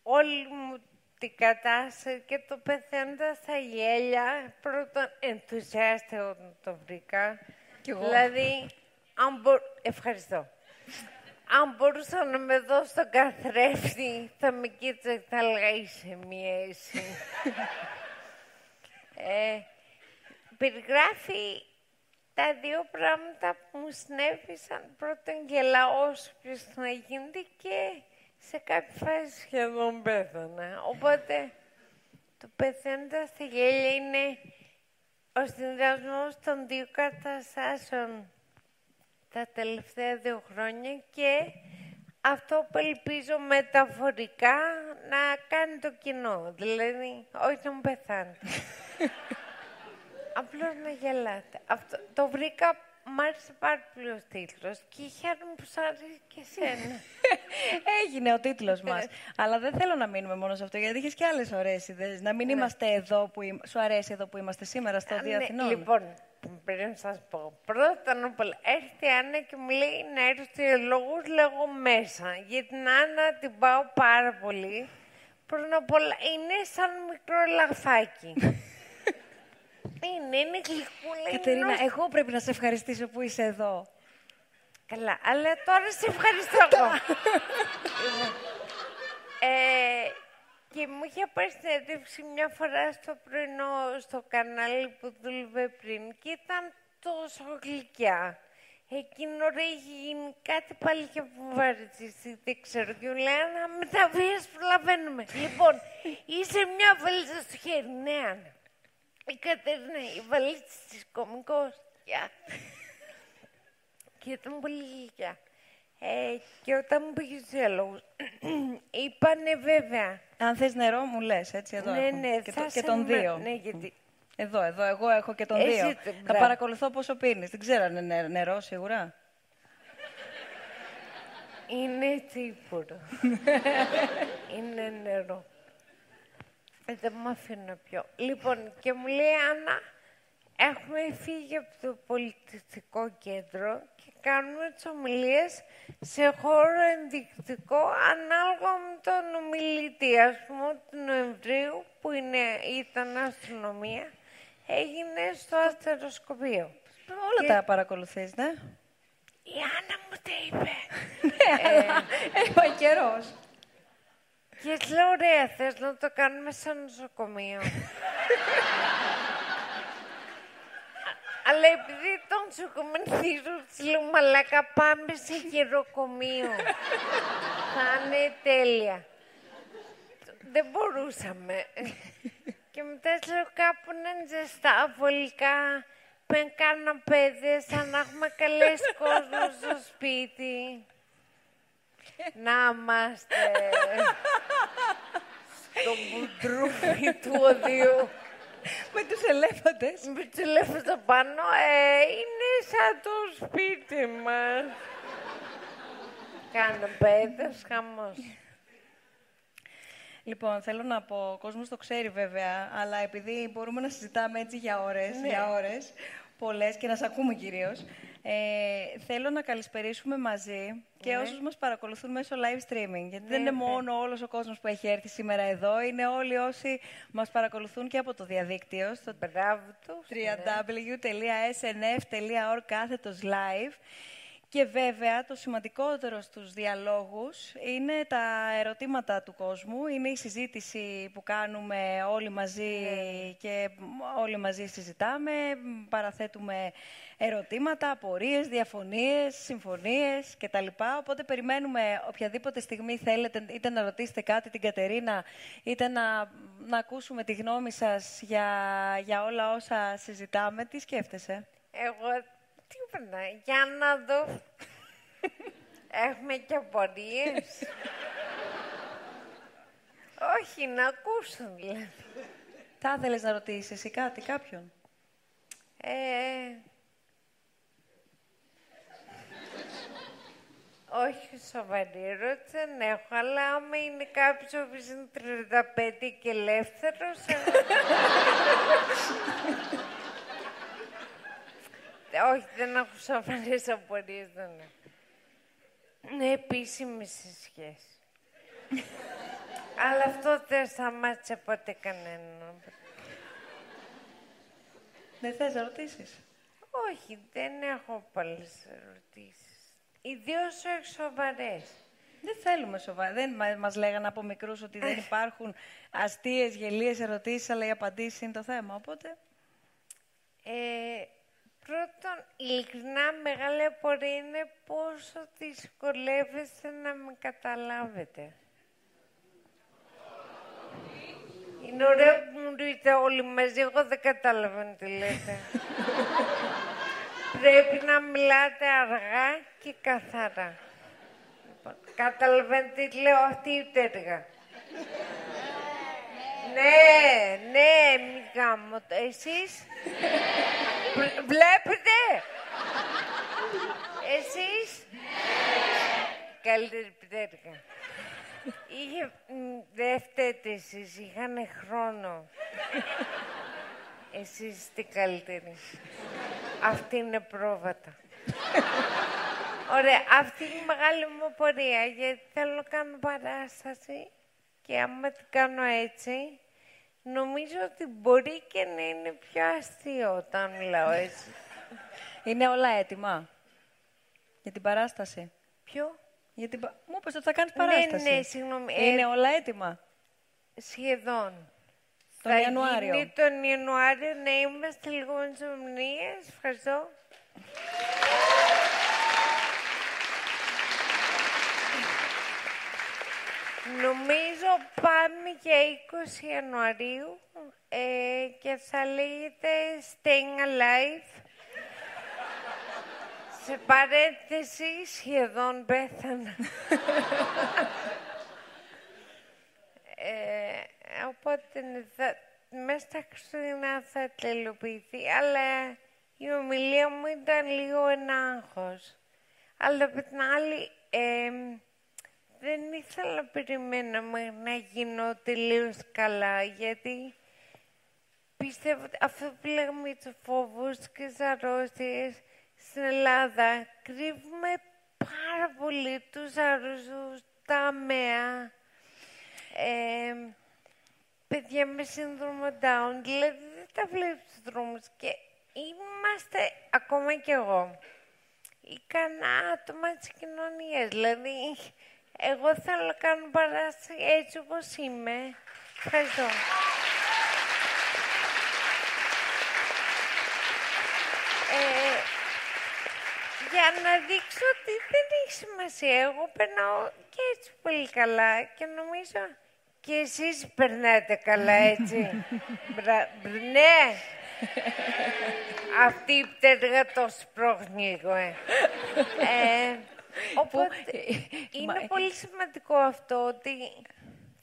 Speaker 3: όλη μου την κατάσταση και το πεθαίνοντας στα γέλια. Πρώτον, ενθουσιάστηκα όταν το βρήκα.
Speaker 2: Κι εγώ.
Speaker 3: Δηλαδή, αν μπο... ευχαριστώ. Αν μπορούσα να με δω στον καθρέφτη, θα με κοίταζε και θα έλεγα είσαι μία εσύ. ε, περιγράφει τα δύο πράγματα που μου συνέβησαν. Πρώτον, γελάω όσο πιο να γίνεται και σε κάποια φάση σχεδόν πέθανα. Οπότε, το πεθαίνοντα στη γέλια είναι ο συνδυασμός των δύο καταστάσεων τα τελευταία δύο χρόνια και αυτό που ελπίζω μεταφορικά να κάνει το κοινό. Δηλαδή, όχι να μου πεθάνετε. [laughs] Απλώς να γελάτε. Αυτό, το βρήκα, μ' άρεσε πάρα πολύ ο τίτλος και χαίρομαι που σ' άρεσε και εσένα. [laughs]
Speaker 2: Έγινε ο τίτλος μας. [laughs] Αλλά δεν θέλω να μείνουμε μόνο σε αυτό, γιατί έχει και άλλες ωραίες ιδέες. Να μην είμαστε εδώ που ειμ- σου αρέσει εδώ που είμαστε σήμερα στο
Speaker 3: Ναι,
Speaker 2: Δία Αθηνών.
Speaker 3: λοιπόν, πρέπει να σας πω. Πρώτα απ' όλα, έρχεται η Άννα και μου λέει να έρθει λόγους, λέγω μέσα. Για την Άννα την πάω πάρα πολύ. Πρώτα απ' όλα, είναι σαν μικρό λαφάκι. [laughs] είναι, είναι γλυκούλα. είναι
Speaker 2: Κατερίνα,
Speaker 3: νόστιμο.
Speaker 2: εγώ πρέπει να σε ευχαριστήσω που είσαι εδώ.
Speaker 3: Καλά, αλλά τώρα σε ευχαριστώ εγώ. Λοιπόν, [laughs] ε, και μου είχε πάρει συνέντευξη μια φορά στο πρωινό στο κανάλι που δούλευε πριν και ήταν τόσο γλυκιά. Εκείνο ρε είχε γίνει κάτι πάλι είχε βαρετσιστεί, δεν ξέρω. Και μου λέει, να με τα βίες προλαβαίνουμε. λοιπόν, είσαι μια βαλίτσα στο χέρι, ναι, Άννα. Η Κατερίνα, η βαλίτσα της κομικός. Γεια. Και ήταν πολύ γλυκιά. Ε, και όταν μου πήγες στους διαλόγους, [clears throat] είπανε βέβαια.
Speaker 2: Αν θες νερό, μου λες, έτσι, εδώ
Speaker 3: ναι,
Speaker 2: έχω.
Speaker 3: ναι,
Speaker 2: και,
Speaker 3: θα
Speaker 2: το, και
Speaker 3: σε
Speaker 2: τον
Speaker 3: με-
Speaker 2: δύο.
Speaker 3: Ναι, γιατί
Speaker 2: Εδώ, εδώ, εγώ έχω και τον
Speaker 3: Εσύ
Speaker 2: δύο.
Speaker 3: το-
Speaker 2: Θα
Speaker 3: μπράβο.
Speaker 2: παρακολουθώ πόσο πίνεις. Δεν ξέρω αν είναι νε- νερό, σίγουρα.
Speaker 3: είναι τσίπουρο. [laughs] είναι νερό. Ε, δεν μου αφήνω να πιω. Λοιπόν, και μου λέει Άννα, έχουμε φύγει από το πολιτιστικό κέντρο και κάνουμε τις ομιλίες σε χώρο ενδεικτικό ανάλογα με τον ομιλητή. Ας πούμε, του Νοεμβρίου, που είναι, ήταν αστυνομία, έγινε στο αστεροσκοπείο.
Speaker 2: Όλα
Speaker 3: Και-
Speaker 2: τα παρακολουθείς, ναι;
Speaker 3: Η Άννα μου τα είπε. [laughs]
Speaker 2: Έχει καιρός.
Speaker 3: Και της λέω, ωραία, θες να το κάνουμε σαν νοσοκομείο. [laughs] Α- Αλλά επειδή τον νοσοκομείο της λέω, μαλάκα, πάμε σε γεροκομείο. Θα είναι τέλεια. Δεν μπορούσαμε. Και μετά της λέω κάπου να είναι ζεστά, βολικά, με καναπέδες, σαν να έχουμε καλέσει κόσμος στο σπίτι. Να είμαστε στο μπουντρούμι του οδείου.
Speaker 2: Με τους ελέφαντες.
Speaker 3: Με τηλέφωνο πάνω, ε, είναι σαν το σπίτι μας. Καναπέδες, χαμός.
Speaker 2: Λοιπόν, θέλω να πω, ο κόσμος το ξέρει βέβαια, αλλά επειδή μπορούμε να συζητάμε έτσι για ώρες,
Speaker 3: Ναι.
Speaker 2: για ώρες, πολλές και να σε ακούμε κυρίως, ε, θέλω να καλησπερίσουμε μαζί και
Speaker 3: Ναι.
Speaker 2: όσους μας παρακολουθούν μέσω live streaming. Γιατί
Speaker 3: Ναι,
Speaker 2: δεν είναι
Speaker 3: ναι.
Speaker 2: μόνο όλος ο κόσμος που έχει έρθει σήμερα εδώ, είναι όλοι όσοι μας παρακολουθούν και από το διαδίκτυο, στο
Speaker 3: Μπράβο τους. ναι.
Speaker 2: www.snf.org κάθετος live. Και βέβαια το σημαντικότερο στους διαλόγους είναι τα ερωτήματα του κόσμου, είναι η συζήτηση που κάνουμε όλοι μαζί και όλοι μαζί συζητάμε, παραθέτουμε ερωτήματα, απορίες, διαφωνίες, συμφωνίες κτλ. Οπότε περιμένουμε οποιαδήποτε στιγμή θέλετε είτε να ρωτήσετε κάτι την Κατερίνα, είτε να, να ακούσουμε τη γνώμη σας για, για όλα όσα συζητάμε. Τι σκέφτεσαι;
Speaker 3: Εγώ, τίποτα, για να δω. Έχουμε και απορίες. Όχι, να ακούσουν, δηλαδή.
Speaker 2: Θα ήθελες να ρωτήσεις εσύ κάτι, κάποιον;
Speaker 3: Ε, όχι σοβαρή ερώτηση δεν έχω, αλλά άμα είναι κάποιος ο οποίος είναι 35 και ελεύθερος... ε, όχι, δεν έχω σοβαρές απορίες, δεν έχω. Είναι επίσημη σε σχέση. αλλά αυτό δεν σταμάτησε ποτέ κανέναν.
Speaker 2: Δεν θες να ρωτήσεις.
Speaker 3: Όχι, δεν έχω πολλές ερωτήσεις. Ιδίως όχι σοβαρές.
Speaker 2: Δεν θέλουμε σοβαρά. Δεν μα- μας λέγανε από μικρούς ότι δεν υπάρχουν αστείες, γελίες ερωτήσεις, αλλά οι απαντήσεις είναι το θέμα. Οπότε,
Speaker 3: Ε, πρώτον, ειλικρινά μεγάλη απορία είναι πόσο δυσκολεύεστε να με καταλάβετε. Είναι ωραίο που μου το είτε όλοι μαζί, εγώ δεν καταλαβαίνω τι λέτε. Πρέπει να μιλάτε αργά και καθαρά. Καταλαβαίνετε τι λέω, αυτή η πτέρυγα. Ναι, ναι, μη γάμω. το. Εσείς; Βλ- βλέπετε. Εσείς; Καλύτερη πτέρυγα. Είχε, μ, δεν φταίτε εσείς, είχανε χρόνο. Εσείς είστε καλύτεροι. Αυτή είναι πρόβατα. Ωραία, αυτή είναι η μεγάλη μου πορεία, γιατί θέλω να κάνω παράσταση και άμα την κάνω έτσι, νομίζω ότι μπορεί και να είναι πιο αστείο όταν μιλάω έτσι.
Speaker 2: Είναι όλα έτοιμα; Για την παράσταση;
Speaker 3: Ποιο;
Speaker 2: Για την... πα- Μου είπες ότι θα κάνεις
Speaker 3: Ναι,
Speaker 2: παράσταση.
Speaker 3: ναι, συγγνώμη. Ε,
Speaker 2: Είναι όλα έτοιμα;
Speaker 3: Σχεδόν.
Speaker 2: Τον
Speaker 3: Θα
Speaker 2: Ιανουάριο.
Speaker 3: γίνει τον Ιανουάριο να είμαστε λίγο μνήες. Ευχαριστώ. Νομίζω πάμε για 20 Ιανουαρίου ε, και θα λέγεται Staying Alive. Σε παρένθεση σχεδόν πέθανα. Ε, οπότε ναι, θα, μέσα στα Χριστούγεννα θα τελειοποιηθεί, αλλά η ομιλία μου ήταν λίγο ένα άγχος. Αλλά από την άλλη, ε, δεν ήθελα να περιμένω μέχρι να γίνω τελείως καλά, γιατί πιστεύω ότι αυτό που λέγαμε για τους φόβους και τις αρρώστιες στην Ελλάδα, κρύβουμε πάρα πολύ τους αρρώστους, τα αμαία, ε, παιδιά με σύνδρομο Down, δηλαδή δεν τα βλέπεις στους δρόμους και είμαστε, ακόμα κι εγώ, ικανά άτομα της κοινωνίας. Δηλαδή, εγώ θέλω να κάνω παράσταση έτσι όπως είμαι. Ευχαριστώ. Ε, για να δείξω ότι δεν έχει σημασία. Εγώ περνάω και έτσι πολύ καλά και νομίζω και εσείς περνάτε καλά έτσι. [laughs] Μπρα... μπρ- Ναι. Αυτή η πτέρυγα το σπρώχνει λίγο, ε. ε οπότε είναι πολύ σημαντικό αυτό ότι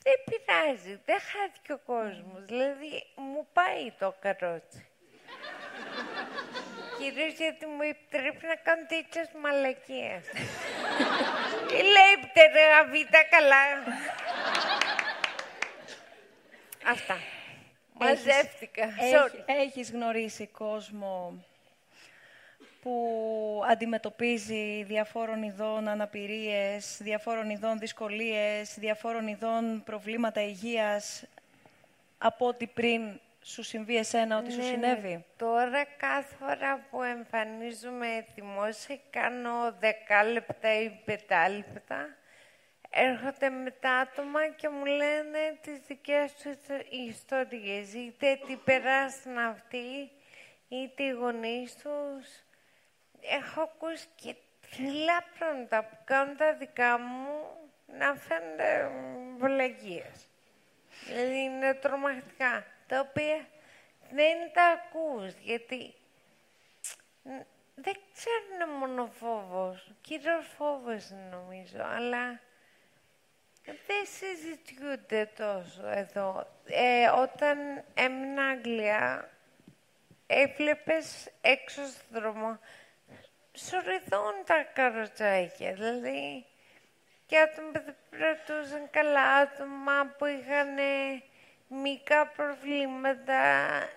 Speaker 3: δεν πειράζει, δεν χάθηκε ο κόσμος. Δηλαδή, μου πάει το καρότσι. Κυρίως γιατί μου επιτρέπει να κάνω τέτοιες μαλακίες. Τι λέει πτερέα β' καλά. Αυτά. Μαζεύτηκα. Sorry.
Speaker 2: Έχ- έχεις γνωρίσει κόσμο που αντιμετωπίζει διαφόρων ειδών αναπηρίες, διαφόρων ειδών δυσκολίες, διαφόρων ειδών προβλήματα υγείας από ό,τι πριν σου συμβεί εσένα, ό,τι σου
Speaker 3: Ναι, ναι.
Speaker 2: συνέβη.
Speaker 3: Τώρα κάθε φορά που εμφανίζομαι δημόσια κάνω δεκάλεπτα ή πεντάλεπτα. Έρχονται μετά άτομα και μου λένε τις δικές τους ιστορίες. Είτε τι περάσαν αυτοί, είτε οι γονείς τους. Έχω ακούσει και τρελά πράγματα που κάνουν τα δικά μου να φαίνονται βλαγίες. Δηλαδή είναι τρομακτικά, τα οποία δεν τα ακούς, γιατί ν- δεν ξέρουν μόνο φόβος, κύριος φόβος είναι, νομίζω, αλλά δεν συζητιούνται τόσο εδώ. Ε, όταν έμεινα Αγγλία, έβλεπες έξω στον δρόμο σωριδών τα καροτσάκια, δηλαδή και άτομα που δεν περνούσαν καλά, άτομα που είχαν μικρά προβλήματα,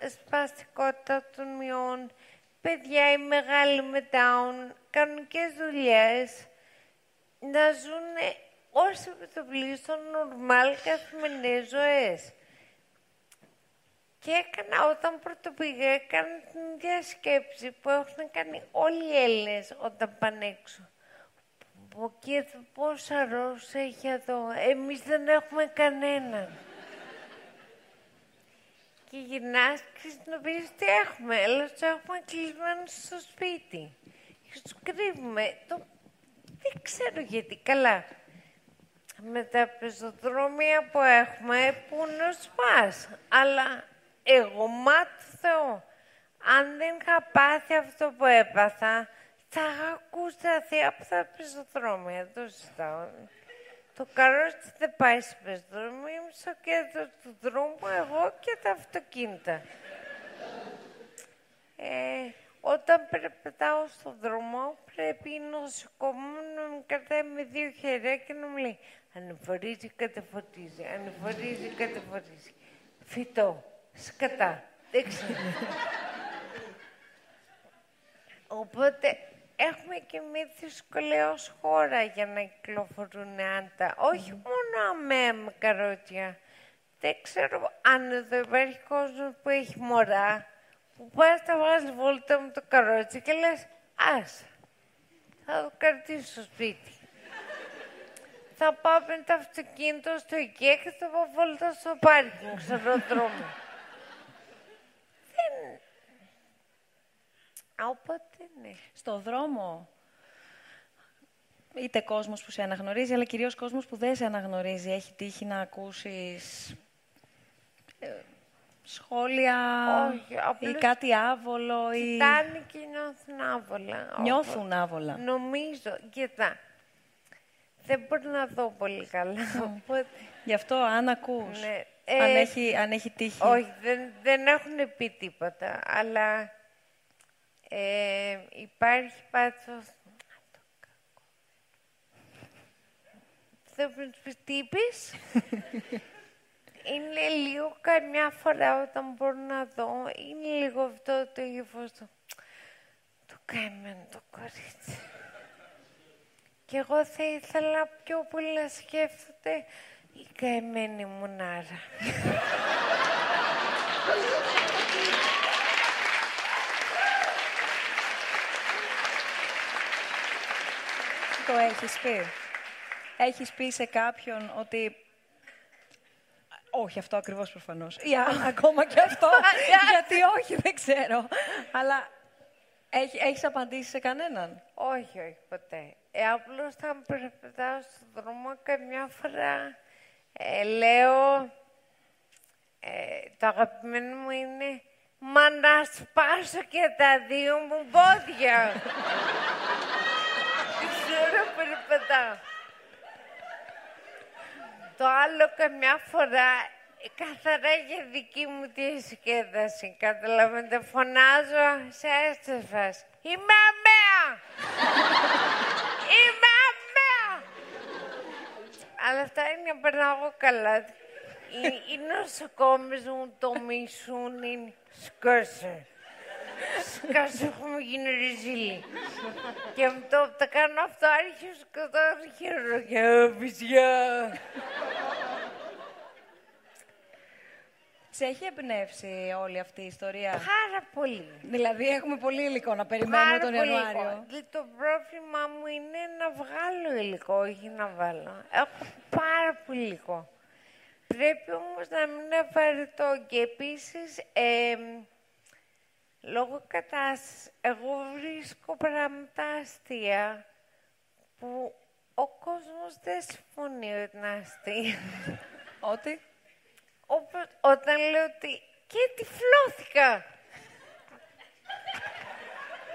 Speaker 3: σπαστικότητα των μειών, παιδιά οι μεγάλοι με down, κανονικές δουλειές, να ζουν όσο το πλήστο νορμάλ καθημερινές ζωές. Και έκανα, όταν πρώτο πήγα, έκανα την ίδια σκέψη που έχουν κάνει όλοι οι Έλληνες όταν πάνε έξω. Πω και εδώ πόσα ροζ έχει εδώ. Εμείς δεν έχουμε κανέναν. και γυρνάς και συνειδητοποιείς τι έχουμε; Αλλά τους έχουμε κλεισμένους στο σπίτι. Και τους κρύβουμε. Το... Δεν ξέρω γιατί. Καλά. Με τα πεζοδρόμια που έχουμε, που να σπάς. Αλλά εγώ, μα του Θεού, αν δεν είχα πάθει αυτό που έπαθα, Θα ακούσει θεία από τα πεζοδρόμια, το ζητάω. Το καρότσι δεν πάει στο πεζοδρόμιο, είμαι στο κέντρο του δρόμου, εγώ και τα αυτοκίνητα. Ε, όταν περπατάω στον δρόμο, πρέπει η νοσοκόμα να με κρατάει με δύο χέρια και να μου λέει ανεφορίζει, κατεφορίζει, ανεφορίζει, κατεφορίζει. Φυτό, σκατά, δεν ξέρω. Οπότε έχουμε και μια δυσκολία ως χώρα για να κυκλοφορούν άντα. Όχι μόνο αμαία με καρότια. Δεν ξέρω αν εδώ υπάρχει κόσμος που έχει μωρά, που πας τα βάζει βόλτα με το καρότσι και λες, ας, θα το κρατήσω στο σπίτι. θα πάω με το αυτοκίνητο στο IKEA και θα πάω βόλτα στο πάρκινγκ, στον δρόμο. Οπότε, ναι.
Speaker 2: Στο δρόμο, είτε κόσμος που σε αναγνωρίζει, αλλά κυρίως κόσμος που δεν σε αναγνωρίζει. Έχει τύχει να ακούσεις ε, σχόλια
Speaker 3: Όχι, απλώς
Speaker 2: ή κάτι άβολο ή...
Speaker 3: Κοιτάνε και νιώθουν άβολα.
Speaker 2: Νιώθουν άβολα.
Speaker 3: Νομίζω, κοίτα, δεν μπορώ να δω πολύ καλά. Οπότε,
Speaker 2: Γι' αυτό αν ακούς,
Speaker 3: ναι.
Speaker 2: αν,
Speaker 3: Ε,
Speaker 2: έχει, αν έχει τύχει.
Speaker 3: Όχι, δεν, δεν έχουν πει τίποτα, αλλά ε, υπάρχει πάντως... Δεν μου πεις τι είπες; είναι λίγο καμιά φορά όταν μπορώ να δω, είναι λίγο αυτό το ύφος του. Το καημένο το κορίτσι. Και εγώ θα ήθελα πιο πολύ να σκέφτονται η καημένη μουνάρα.
Speaker 2: Το έχεις πει; Έχεις πει σε κάποιον ότι... Όχι, αυτό ακριβώς προφανώς. Ή α, [laughs] ακόμα και αυτό, [laughs] γιατί όχι, δεν ξέρω. Αλλά έχει, έχεις απαντήσει σε κανέναν;
Speaker 3: Όχι, όχι, ποτέ. Ε, απλώς θα περπατάω στον δρόμο καμιά φορά ε, λέω ε, το αγαπημένο μου είναι «Μα να σπάσω και τα δύο μου πόδια». [laughs] Ξέρω περπατάω. Το άλλο καμιά φορά ε, καθαρά για δική μου τη διασκέδαση. Καταλαβαίνετε, φωνάζω σε έστεφας. Είμαι αμαία! Είμαι αμαία! Αλλά αυτά είναι να περνάω εγώ καλά. Οι, οι νοσοκόμες μου το μισούν, είναι σκάσε. Σκάσε, έχουμε γίνει ριζίλι. και με το που τα κάνω αυτό, άρχισε και το αρχίζω. Και παιδιά.
Speaker 2: Σε έχει εμπνεύσει όλη αυτή η ιστορία;
Speaker 3: Πάρα πολύ.
Speaker 2: Δηλαδή, έχουμε πολύ υλικό να περιμένουμε
Speaker 3: Πάρα
Speaker 2: τον
Speaker 3: πολύ
Speaker 2: Ιανουάριο.
Speaker 3: υλικό. Δηλαδή, Το πρόβλημά μου είναι να βγάλω υλικό, όχι να βάλω. Έχω πάρα πολύ υλικό. Πρέπει όμως να μην είναι απαραίτητο. Και επίσης, εμ, λόγω κατάστασης, εγώ βρίσκω πράγματα αστεία που ο κόσμος δεν συμφωνεί ότι είναι αστεία.
Speaker 2: Ότι;
Speaker 3: Όπως όταν λέω ότι και τυφλώθηκα.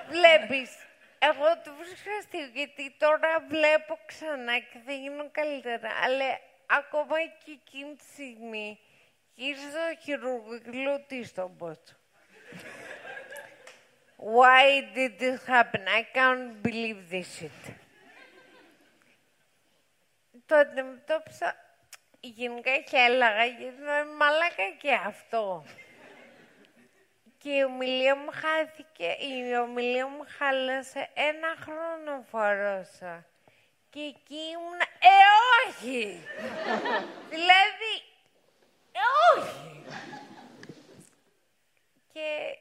Speaker 3: Βλέπεις, εγώ το βρίσκω αστείο γιατί τώρα βλέπω ξανά και θα γίνω καλύτερα. Αλλά ακόμα και εκείνη τη στιγμή γύρισα στο χειρούργο και λέω τι στον πότσο. Why did this happen? I can't believe this shit. Το αντιμετώπισα γενικά γέλαγα γιατί ήταν μαλάκα και αυτό. Και η ομιλία μου χάθηκε, η ομιλία μου χάλασε ένα χρόνο φορώσα. Και εκεί ήμουν, ε όχι! δηλαδή, ε όχι! Και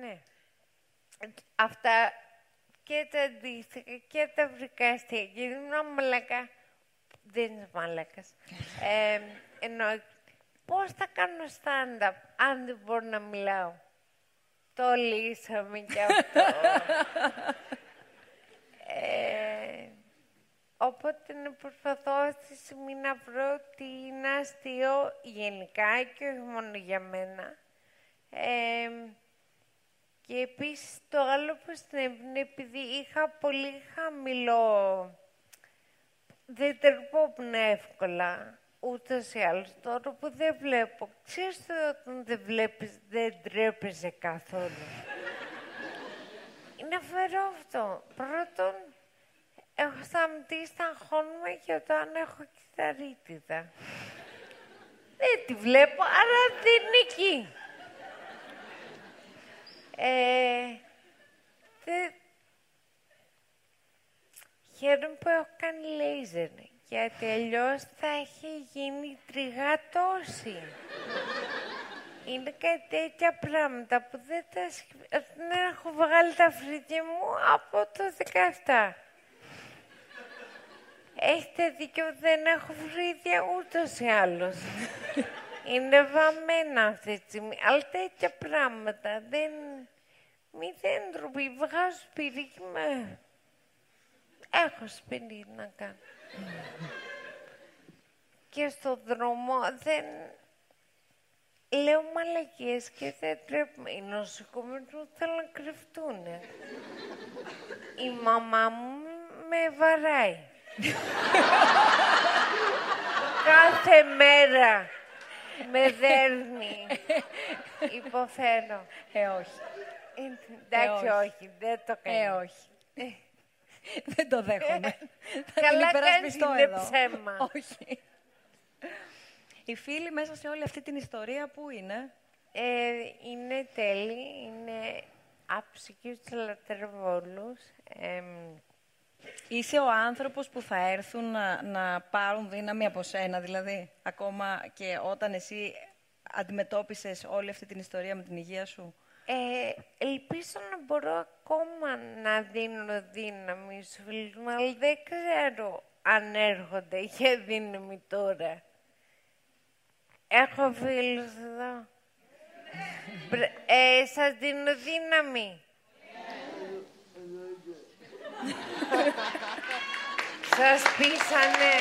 Speaker 3: ναι, αυτά και τα αντίστοιχα και τα βρικάστια. Γιατί ήμουν μαλακά. Δεν είναι μαλάκας. [laughs] ε, εννοώ, πώς θα κάνω stand-up αν δεν μπορώ να μιλάω; Το λύσαμε κι αυτό. [laughs] ε, οπότε να προσπαθώ αυτή τη στιγμή να βρω τι είναι αστείο γενικά και όχι μόνο για μένα. Ε, Και επίσης το άλλο που συνέβαινε, επειδή είχα πολύ χαμηλό... Δεν τρεπόμουν εύκολα, ούτως ή άλλως. Τώρα που δεν βλέπω, ξέρεις το όταν δεν βλέπεις, δεν τρέπεσαι καθόλου. Είναι φερό αυτό. Πρώτον, έχω σταματήσει να αγχώνουμε και όταν έχω κυταρίτιδα. δεν τη βλέπω, άρα δεν είναι εκεί. Ε, δε... Χαίρομαι που έχω κάνει λέιζερ, γιατί αλλιώς θα έχει γίνει τριγατόση. Είναι κάτι τέτοια πράγματα που δεν τα δεν έχω βγάλει τα φρύδια μου από το 17. Έχετε δίκιο, δεν έχω φρύδια ούτως ή άλλως. Είναι βαμμένα αυτή τη στιγμή. Αλλά τέτοια πράγματα δεν... Μηδέν ντροπή. Βγάζω σπίτι και με... Έχω σπίτι να κάνω. και στο δρόμο δεν... Λέω μαλακίες και δεν τρέπουμε. Οι νοσοκομείοι μου θέλουν να κρυφτούν. Η μαμά μου με βαράει. [laughs] Κάθε μέρα με δέρνει. Υποφέρω.
Speaker 2: Ε, όχι.
Speaker 3: Εντάξει,
Speaker 2: Ε, όχι.
Speaker 3: όχι. δεν το
Speaker 2: Ε,
Speaker 3: κάνω.
Speaker 2: όχι. Δεν το δέχομαι. Θα
Speaker 3: Καλά
Speaker 2: την
Speaker 3: κάνεις,
Speaker 2: υπερασπιστώ
Speaker 3: είναι
Speaker 2: εδώ.
Speaker 3: ψέμα.
Speaker 2: Όχι. Οι φίλοι μέσα σε όλη αυτή την ιστορία πού είναι;
Speaker 3: Ε, είναι τέλει, είναι άψυχοι τους λατρευόλους. Εμ,
Speaker 2: Είσαι ο άνθρωπος που θα έρθουν να, να πάρουν δύναμη από σένα, δηλαδή, ακόμα και όταν εσύ αντιμετώπισες όλη αυτή την ιστορία με την υγεία σου.
Speaker 3: Ε, ελπίζω να μπορώ ακόμα να δίνω δύναμη στους φίλους μου, αλλά δεν ξέρω αν έρχονται για δύναμη τώρα. Έχω φίλους εδώ. Μπρε- Ε, σας δίνω δύναμη. Σας πείσανε.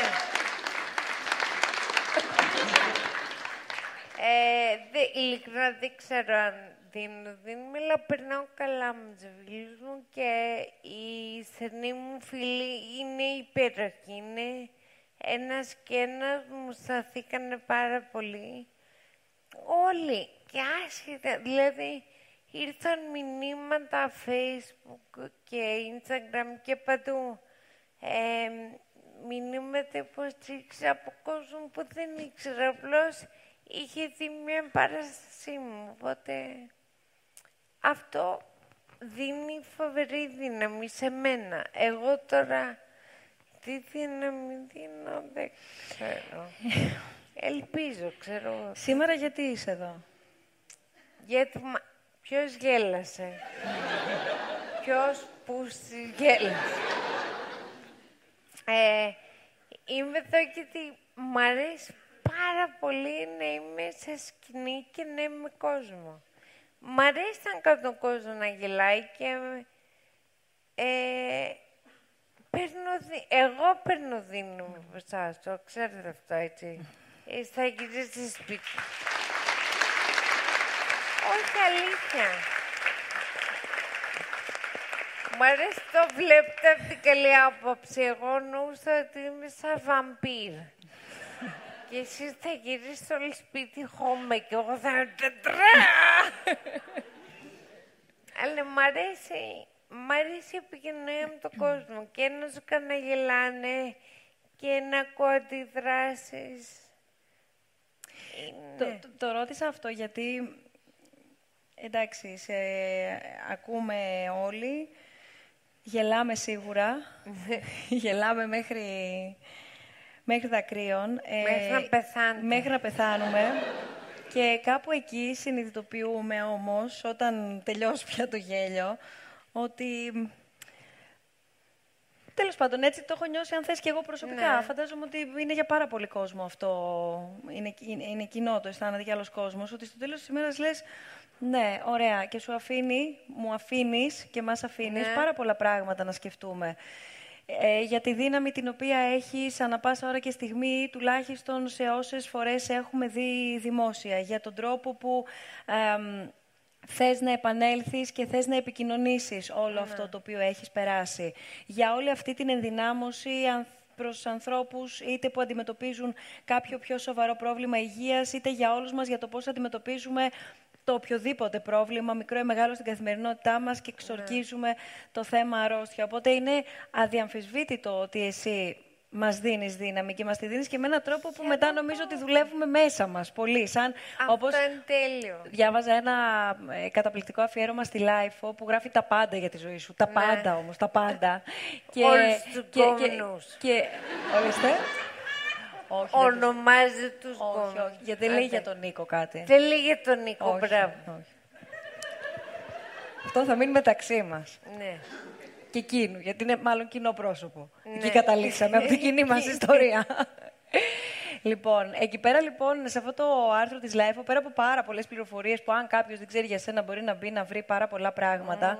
Speaker 3: Ε, δε, ειλικρινά δεν ξέρω αν δίνω δύναμη, αλλά περνάω καλά με τους φίλους μου και οι στενοί μου φίλοι είναι υπέροχοι. Είναι ένας και ένας που μου σταθήκανε πάρα πολύ. Όλοι και άσχετα, δηλαδή ήρθαν μηνύματα facebook και instagram και παντού. Ε, μηνύματα υποστήριξη από κόσμο που δεν ήξερα, απλώς είχε δει μια παράστασή μου, οπότε αυτό δίνει φοβερή δύναμη σε μένα. Εγώ τώρα τι δύναμη δίνω δεν ξέρω. [laughs] Ελπίζω, ξέρω. εγώ.
Speaker 2: Σήμερα γιατί είσαι εδώ;
Speaker 3: Γιατί μα... ποιος γέλασε; ποιος που γέλασε; Ε, είμαι εδώ γιατί μ' αρέσει πάρα πολύ να είμαι σε σκηνή και να είμαι με κόσμο. Μ' αρέσει να κάνω τον κόσμος να γελάει και ε, παίρνω δι- εγώ παίρνω δύναμη από εσάς, το ξέρετε αυτό έτσι. Ε, θα γυρίσει σπίτι. Όχι αλήθεια. Μ' αρέσει το βλέπετε από την καλή άποψη. Εγώ νοούσα ότι είμαι σαν βαμπύρ. και εσείς θα γυρίσετε όλοι σπίτι χώμε και εγώ θα είμαι τετρά. Αλλά μ' αρέσει, μ' αρέσει η επικοινωνία με τον κόσμο και να σου κάνω να γελάνε και να ακούω αντιδράσεις.
Speaker 2: Το,
Speaker 3: Είναι...
Speaker 2: το, το ρώτησα αυτό γιατί, εντάξει, σε ακούμε όλοι, γελάμε σίγουρα, [laughs] γελάμε μέχρι, μέχρι δακρύων. ε,
Speaker 3: Μέχρι να πεθάνετε.
Speaker 2: Μέχρι να πεθάνουμε. Και κάπου εκεί συνειδητοποιούμε όμως, όταν τελειώσει πια το γέλιο, ότι... Τέλος πάντων, έτσι το έχω νιώσει αν θες και εγώ προσωπικά.
Speaker 3: Ναι.
Speaker 2: Φαντάζομαι ότι είναι για πάρα πολύ κόσμο αυτό. Είναι, είναι, είναι κοινό το αισθάνεται για άλλος κόσμος. Ότι στο τέλος της ημέρας λες, ναι, ωραία, και σου αφήνει, μου αφήνεις και μας αφήνεις
Speaker 3: Ναι.
Speaker 2: πάρα πολλά πράγματα να σκεφτούμε. Ε, για τη δύναμη την οποία έχεις ανά πάσα ώρα και στιγμή, τουλάχιστον σε όσες φορές έχουμε δει δημόσια. Για τον τρόπο που εμ, θες να επανέλθεις και θες να επικοινωνήσεις όλο αυτό το οποίο έχεις περάσει. Για όλη αυτή την ενδυνάμωση αν- προς ανθρώπους είτε που αντιμετωπίζουν κάποιο πιο σοβαρό πρόβλημα υγείας, είτε για όλους μας για το πώς αντιμετωπίζουμε το οποιοδήποτε πρόβλημα, μικρό ή μεγάλο στην καθημερινότητά μας και εξορκίζουμε το θέμα αρρώστια. Οπότε είναι αδιαμφισβήτητο ότι εσύ μας δίνεις δύναμη και μας τη δίνεις και με έναν τρόπο που μετά νομίζω ότι δουλεύουμε μέσα μας πολύ. Σαν,
Speaker 3: Αυτό
Speaker 2: όπως
Speaker 3: είναι τέλειο.
Speaker 2: διάβαζα ένα ε, καταπληκτικό αφιέρώμα στη LiFO που γράφει τα πάντα για τη ζωή σου. Τα
Speaker 3: Ναι.
Speaker 2: πάντα όμως, τα πάντα.
Speaker 3: Όλους τους
Speaker 2: και, και,
Speaker 3: γκόμενους.
Speaker 2: και, ορίστε. Όχι, δεν-
Speaker 3: Ονομάζει τους
Speaker 2: όχι,
Speaker 3: κόμματα.
Speaker 2: όχι, γιατί δεν λέει για τον Νίκο κάτι.
Speaker 3: Δεν λέει για τον Νίκο,
Speaker 2: Όχι,
Speaker 3: μπράβο.
Speaker 2: όχι. Αυτό θα μείνει μεταξύ μας.
Speaker 3: Ναι.
Speaker 2: Και εκείνου, γιατί είναι μάλλον κοινό πρόσωπο. Εκεί
Speaker 3: Ναι.
Speaker 2: καταλήξαμε από την κοινή μας [laughs] ιστορία. λοιπόν, εκεί πέρα λοιπόν, σε αυτό το άρθρο της Life, πέρα από πάρα πολλές πληροφορίες που αν κάποιος δεν ξέρει για σένα μπορεί να μπει να βρει πάρα πολλά πράγματα,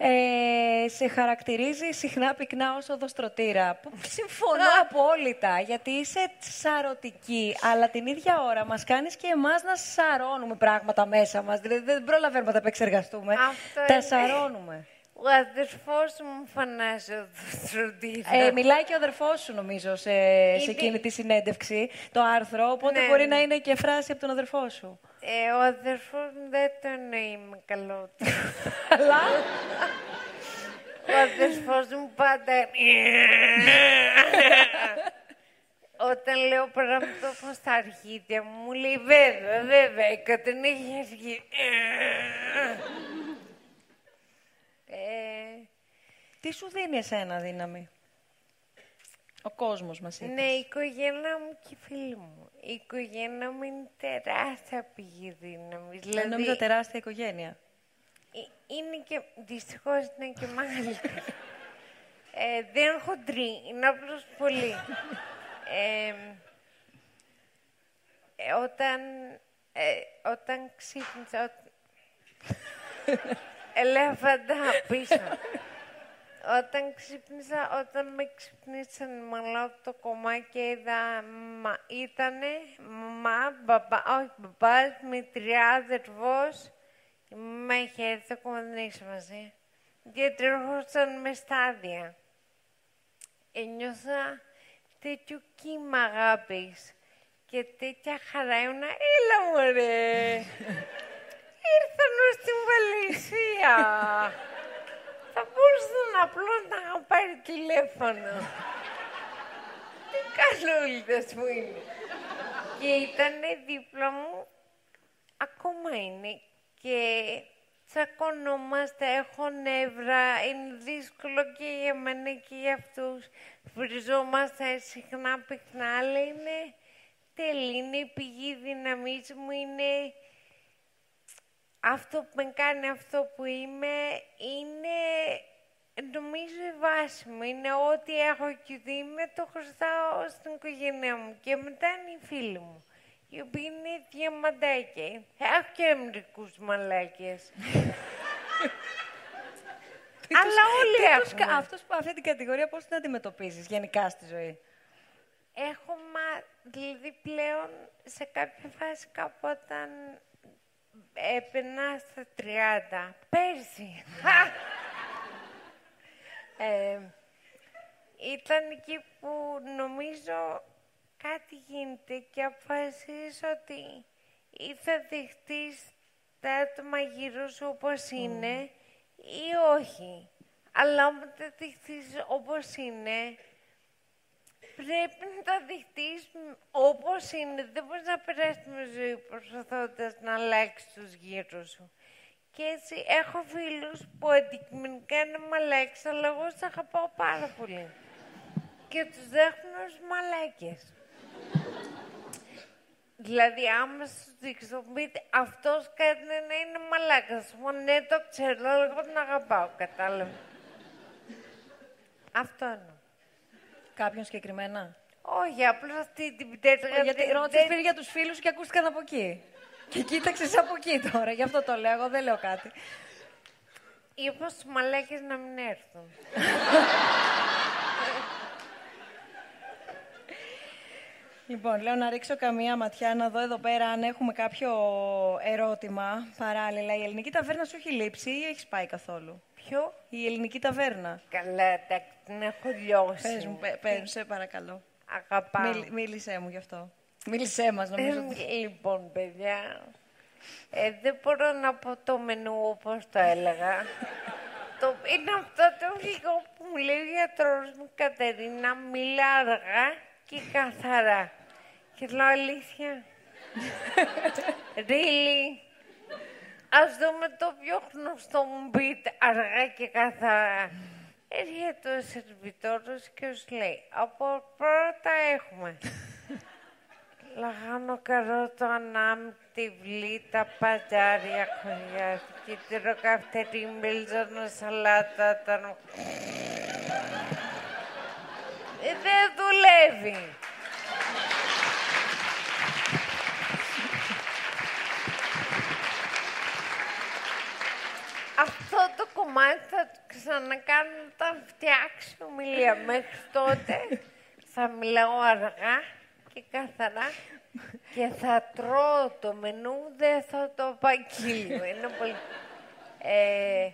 Speaker 2: ε, σε χαρακτηρίζει συχνά πυκνά ως οδοστρωτήρα. Που συμφωνώ απόλυτα, γιατί είσαι σαρωτική, αλλά την ίδια ώρα μας κάνεις και εμάς να σαρώνουμε πράγματα μέσα μας. Δηλαδή δεν προλαβαίνουμε να τα επεξεργαστούμε.
Speaker 3: Αυτό
Speaker 2: τα
Speaker 3: είναι.
Speaker 2: σαρώνουμε.
Speaker 3: Ο αδερφός μου φανάζει ο φροντίδα.
Speaker 2: Ε, μιλάει και ο αδερφός σου, νομίζω, σε, σε
Speaker 3: Είναι-
Speaker 2: εκείνη τη συνέντευξη, το άρθρο. Οπότε
Speaker 3: Ναι,
Speaker 2: μπορεί
Speaker 3: ναι.
Speaker 2: να είναι και φράση από τον αδερφό σου.
Speaker 3: Ε, ο αδερφός μου δεν το εννοεί με καλό τρόπο. [laughs]
Speaker 2: Αλλά;
Speaker 3: Ο αδερφός μου πάντα... Όταν λέω πράγματα όπως στα αρχίδια μου, μου λέει βέβαια, βέβαια, η Κατερίνα έχει αρχίδια. Ε,
Speaker 2: Τι σου δίνει εσένα δύναμη; Ο κόσμος μας είπε.
Speaker 3: ναι, η οικογένεια μου και οι φίλοι μου. Η οικογένεια μου είναι τεράστια πηγή δύναμης.
Speaker 2: Δηλαδή... Νόμιζα τεράστια οικογένεια.
Speaker 3: Ε, Είναι και, δυστυχώς είναι και μεγαλύτερη. ε, δεν είναι χοντρή, είναι απλώς πολύ. ε, ε, όταν, ε, όταν ξύπνησα... Ό, Ελέφαντα πίσω. Όταν ξύπνησα, όταν με ξυπνήσαν μάλλον από το κομμάτι και είδα, μα, ήτανε μαμά, μπαμπά, όχι μπαμπάς, μητριά, αδερφός, με είχε έρθει, ακόμα δεν έχει σημασία. Γιατί ερχόταν με στάδια. Ένιωθα τέτοιο κύμα αγάπης και τέτοια χαρά ήμουνα, έλα μωρέ, ήρθαν στη Βαλαισία. Θα μπορούσαν απλώς να πάρει τηλέφωνο. Τι καλούλιδες που είναι. Και ήταν δίπλα μου, ακόμα είναι. Και τσακωνόμαστε, έχω νεύρα, είναι δύσκολο και για μένα και για αυτούς. Βριζόμαστε συχνά πυκνά, αλλά είναι τέλει, είναι η πηγή δύναμής μου, είναι αυτό που με κάνει αυτό που είμαι είναι, νομίζω, η βάση μου. Είναι ό,τι έχω και δει με το χρωστάω στην οικογένειά μου. Και μετά είναι οι φίλοι μου, οι οποίοι είναι διαμαντάκια. Έχω και μερικούς μαλάκες. [laughs] Αλλά όλοι
Speaker 2: Τι τους κα-
Speaker 3: έχουμε.
Speaker 2: αυτούς που αυτή την κατηγορία πώς την αντιμετωπίζεις γενικά στη ζωή;
Speaker 3: Έχω μα... Δηλαδή πλέον σε κάποια φάση κάπου όταν έπαιρνα στα 30. Πέρσι. [laughs] ε, ήταν εκεί που νομίζω κάτι γίνεται και αποφασίζεις ότι ή θα δεχτείς τα άτομα γύρω σου όπως είναι ή όχι. Αλλά όταν τα δεχτείς όπως είναι, πρέπει να τα δεχτείς μ, όπως είναι. Δεν μπορείς να περάσεις με ζωή προσπαθώντας να αλλάξεις τους γύρω σου. Και έτσι έχω φίλους που αντικειμενικά είναι μαλάκες, αλλά εγώ τους αγαπάω πάρα πολύ. Και τους δέχομαι ως μαλάκες. Δηλαδή, άμα σου δείξω, πείτε, αυτός κάτι να είναι μαλάκας. Θα Σου πω, ναι, το ξέρω, αλλά εγώ τον αγαπάω, κατάλαβες. Αυτό εννοώ.
Speaker 2: Κάποιον συγκεκριμένα;
Speaker 3: Όχι, απλώς αυτή την πιτέτρα.
Speaker 2: Γιατί ρώτησες πριν για τους φίλους σου και ακούστηκαν από εκεί. Και κοίταξες από εκεί τώρα. Γι' αυτό το λέω. Εγώ δεν λέω κάτι.
Speaker 3: Είπα στους μαλάκες να μην έρθουν.
Speaker 2: Λοιπόν, λέω να ρίξω καμία ματιά να δω εδώ πέρα αν έχουμε κάποιο ερώτημα παράλληλα. Η ελληνική ταβέρνα σου έχει λείψει ή έχεις πάει καθόλου;
Speaker 3: Ποιο;
Speaker 2: Η ελληνική ταβέρνα.
Speaker 3: Καλά, εντάξει, την έχω λιώσει.
Speaker 2: Πες μου, πε- πες μου, σε παρακαλώ.
Speaker 3: Αγαπάω.
Speaker 2: Μίλ- μίλησέ μου γι' αυτό. Μίλησέ μας, νομίζω. ότι-
Speaker 3: Ε, λοιπόν, παιδιά, ε, δεν μπορώ να πω το μενού όπως το έλεγα. το, είναι αυτό το λίγο που μου λέει ο γιατρός μου, Κατερίνα, μίλα αργά και καθαρά. Και λέω αλήθεια. [laughs] really; Ας δούμε το πιο γνωστό μου beat, αργά και καθαρά. Έρχεται ο σερβιτόρος και σου λέει, από πρώτα έχουμε Λαγάνο καρότο ανάμεικτη βλήτα, πατζάρια, χωριά, κίτρο καυτερή, μέλζονο, σαλάτα, τα... Ε, δεν δουλεύει. Αυτό το κομμάτι θα το ξανακάνω όταν φτιάξει ομιλία. Μέχρι τότε θα μιλάω αργά και καθαρά και θα τρώω το μενού, δεν θα το πακίλιο. Είναι πολύ... Ε,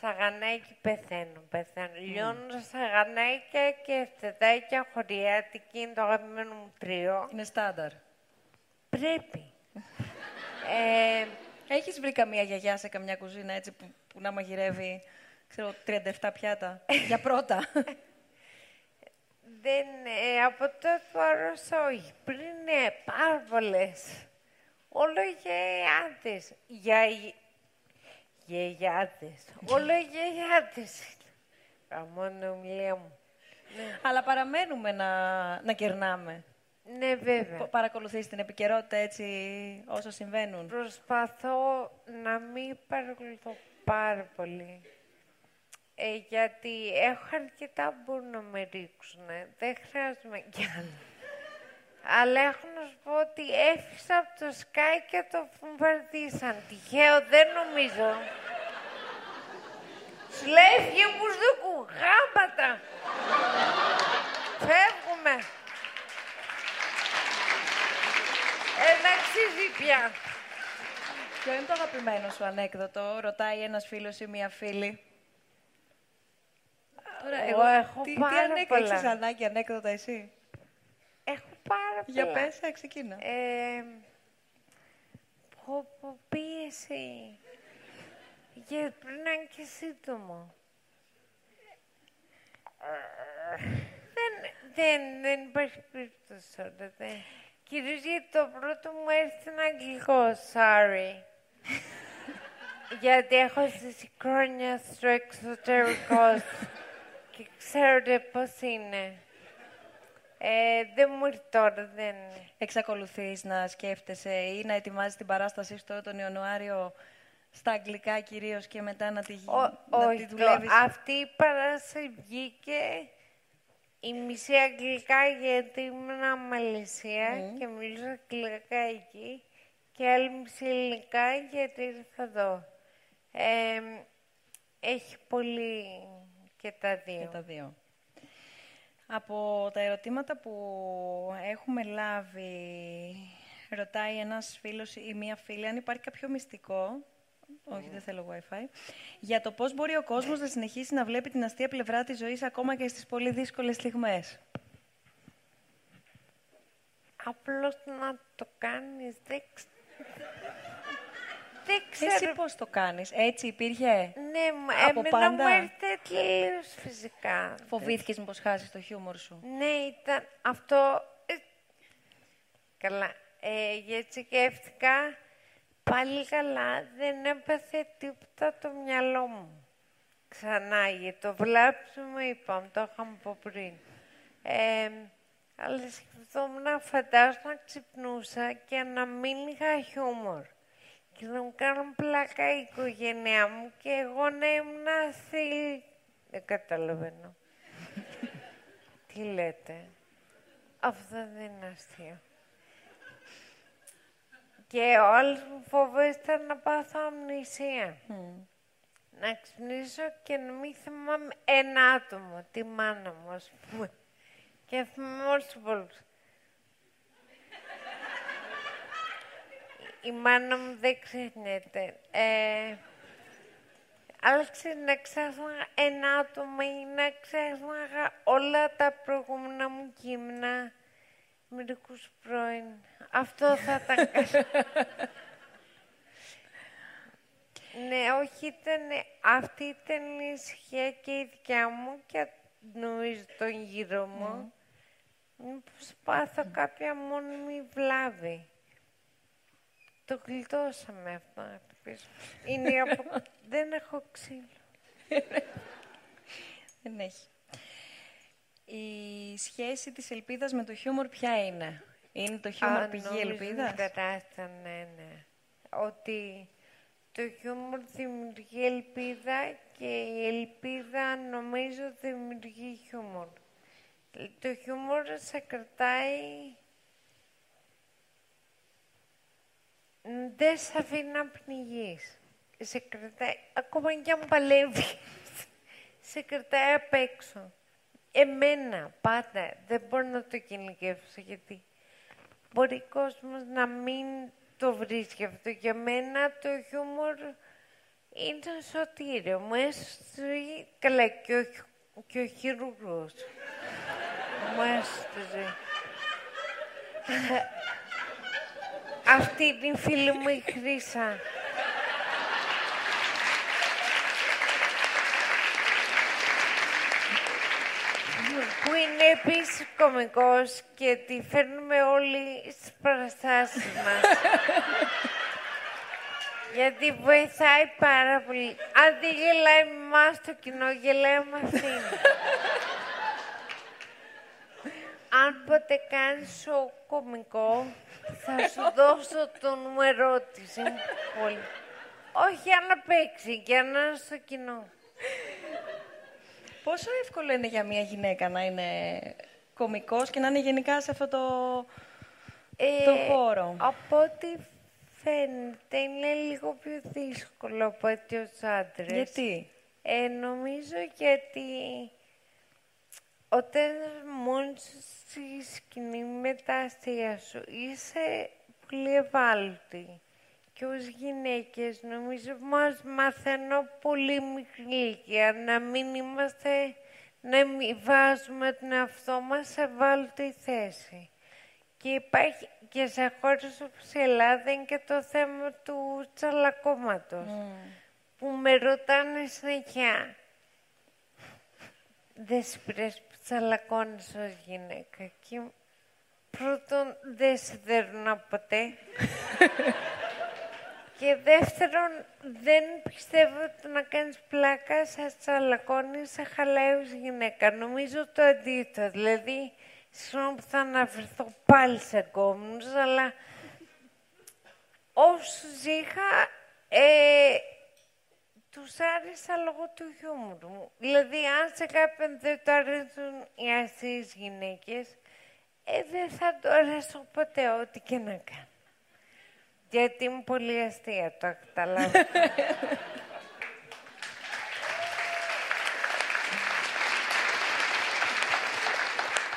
Speaker 3: σαγανάκι πεθαίνω, πεθαίνω. Λιώνω σαγανάκια και φτεδάκια χωριάτικη είναι το αγαπημένο μου τρίο.
Speaker 2: Είναι στάνταρ.
Speaker 3: Πρέπει. [laughs] ε,
Speaker 2: Έχεις βρει καμία γιαγιά σε καμιά κουζίνα έτσι που, που να μαγειρεύει, ξέρω, 37 πιάτα για πρώτα. [laughs]
Speaker 3: Δεν, ε, από τότε που άρρωσα, όχι. Πριν ε, πάρα πολλές. Όλο γιαγιάδες. Για, γιαγιάδες. Όλο γιαγιάδες. Καμόνο ομιλία μου.
Speaker 2: Αλλά παραμένουμε να, να κερνάμε.
Speaker 3: Ναι, βέβαια.
Speaker 2: Πο- Παρακολουθείς την επικαιρότητα έτσι όσο συμβαίνουν.
Speaker 3: Προσπαθώ να μην παρακολουθώ πάρα πολύ. Ε, γιατί έχω αρκετά που μπορούν να με ρίξουν. Δεν χρειάζομαι κι άλλο. Αλλά έχω να σου πω ότι έφυγα από το Sky και το βομβαρδίσαν. Τυχαίο δεν νομίζω. Σου λέει φύγε μπουρδούκου, γάμπατα. Φεύγουμε. Ε, δεν αξίζει πια.
Speaker 2: Ποιο είναι το αγαπημένο σου ανέκδοτο, ρωτάει ένας φίλος ή μία φίλη. Τώρα,
Speaker 3: Εγώ έχω
Speaker 2: τι, τι
Speaker 3: πάρα
Speaker 2: ανέκδοτο,
Speaker 3: πολλά.
Speaker 2: έχεις ανάγκη ανέκδοτα εσύ;
Speaker 3: Έχω πάρα
Speaker 2: Για
Speaker 3: πολλά.
Speaker 2: πες, ε, ξεκίνα.
Speaker 3: Ε, πω, πω, πίεση. Γιατί πρέπει να είναι και σύντομο. δεν, δεν, δεν υπάρχει περίπτωση τώρα. Δεν. Κυρίως γιατί το πρώτο μου έρθει είναι αγγλικό, sorry. Γιατί έχω ζήσει χρόνια στο εξωτερικό και ξέρετε πώς είναι. Ε, δεν μου ήρθε τώρα, δεν...
Speaker 2: Εξακολουθείς να σκέφτεσαι ή να ετοιμάζεις την παράστασή σου τώρα τον Ιανουάριο στα αγγλικά κυρίως και μετά να τη, γι-
Speaker 3: Ό,
Speaker 2: να
Speaker 3: όχι,
Speaker 2: τη
Speaker 3: το-
Speaker 2: δουλεύεις;
Speaker 3: αυτή η παράσταση βγήκε η μισή αγγλικά γιατί ήμουν Μαλαισία και μιλούσα αγγλικά εκεί και άλλη μισή ελληνικά γιατί ήρθα εδώ. Ε, έχει πολύ και τα δύο.
Speaker 2: Και τα δύο. Από τα ερωτήματα που έχουμε λάβει, ρωτάει ένας φίλος ή μία φίλη αν υπάρχει κάποιο μυστικό, όχι δεν θέλω Wi-Fi, για το πώς μπορεί ο κόσμος να συνεχίσει να βλέπει την αστεία πλευρά της ζωής ακόμα και στις πολύ δύσκολες στιγμές.
Speaker 3: Απλώς να το κάνεις, δεν, ξ- δεν ξέρω.
Speaker 2: Εσύ πώς το κάνεις, έτσι υπήρχε,
Speaker 3: Ναι, μου-
Speaker 2: από
Speaker 3: εμένα
Speaker 2: πάντα;
Speaker 3: μου ήρθε τελείως φυσικά.
Speaker 2: φοβήθηκες μήπως χάσεις το χιούμορ σου;
Speaker 3: Ναι, ήταν αυτό. ε, καλά. Ε, γιατί σκέφτηκα πάλι καλά, δεν έπαθε τίποτα το μυαλό μου. Ξανά, γιατί το βλάψιμο είπαμε, το είχαμε από πριν. Ε, αλλά σκεφτόμουν να φαντάζομαι να ξυπνούσα και να μην είχα χιούμορ. Και να μου κάνουν πλάκα η οικογένειά μου και εγώ να ήμουν άθλη. Δεν καταλαβαίνω. Τι λέτε; Αυτό δεν είναι αστείο. Και ο άλλος μου φόβος ήταν να πάθω αμνησία. Να ξυπνήσω και να μην θυμάμαι ένα άτομο, τη μάνα μου, ας πούμε. Και θυμάμαι όλους τους υπόλοιπους. η μάνα μου δεν ξεχνιέται. Ε, αλλά να ξέχνα ένα άτομο ή να ξέχνα όλα τα προηγούμενα μου κείμενα μερικούς πρώην. Αυτό θα ήταν [laughs] Ναι, όχι, ήταν, αυτή ήταν η ησυχία και η δικιά μου και νομίζω τον γύρο μου. Mm. Μήπως πάθω κάποια μόνιμη βλάβη. Το γλιτώσαμε αυτό να Είναι από... [laughs] Δεν έχω ξύλο. [laughs]
Speaker 2: Δεν έχει. Η σχέση της ελπίδας με το χιούμορ ποια είναι; Είναι το χιούμορ πηγή ελπίδας;
Speaker 3: ναι, ναι. Ότι το χιούμορ δημιουργεί ελπίδα και η ελπίδα νομίζω δημιουργεί χιούμορ. Το χιούμορ σε κρατάει... Δεν σε αφήνει να πνιγείς. Σε κρατάει, ακόμα και αν παλεύεις, σε κρατάει απ' έξω. Εμένα, πάντα, δεν μπορώ να το κυνηγεύσω, γιατί μπορεί ο κόσμος να μην το βρίσκει αυτό. Για μένα το χιούμορ είναι σωτήριο. Μου έστει καλά και ο, και ο χειρουργός. Μου έστει. [laughs] Αυτή είναι η φίλη μου η Χρύσα. που είναι επίσης κωμικός και τη φέρνουμε όλοι στις παραστάσεις μας. [laughs] Γιατί βοηθάει πάρα πολύ. Αν δεν γελάει με εμάς το κοινό, γελάει με αυτήν. [laughs] Αν ποτέ κάνεις ο κωμικό, θα σου δώσω το νούμερό της. πολύ. Όχι για να παίξει, για να είναι στο κοινό.
Speaker 2: Πόσο εύκολο είναι για μια γυναίκα να είναι κωμικός και να είναι γενικά σε αυτό το, ε, το χώρο;
Speaker 3: Από ό,τι φαίνεται είναι λίγο πιο δύσκολο από ότι ως άντρες.
Speaker 2: Γιατί;
Speaker 3: Ε, νομίζω γιατί όταν μόνος στη σκηνή με τα αστεία σου είσαι πολύ ευάλωτη και ως γυναίκες νομίζω μας μαθαίνω πολύ μικρή ηλικία να μην είμαστε, να μην βάζουμε την αυτό μας σε βάλτη θέση. Και υπάρχει και σε χώρες όπως η Ελλάδα είναι και το θέμα του τσαλακώματος. Mm. Που με ρωτάνε συνέχεια. Δεν σου που τσαλακώνεις ως γυναίκα. Και πρώτον δεν σε ποτέ. [laughs] Και δεύτερον, δεν πιστεύω ότι να κάνεις πλάκα σε τσαλακώνεις σε χαλαίους γυναίκα. Νομίζω το αντίθετο. Δηλαδή, συγγνώμη που θα αναφερθώ πάλι σε κόμμους, αλλά όσους είχα, ε, τους άρεσα λόγω του χιούμορ μου. Δηλαδή, αν σε κάποιον δεν το αρέσουν οι αστείες γυναίκες, ε, δεν θα το αρέσω ποτέ, ό,τι και να κάνω. Γιατί είμαι πολύ αστεία, το καταλάβω. [laughs]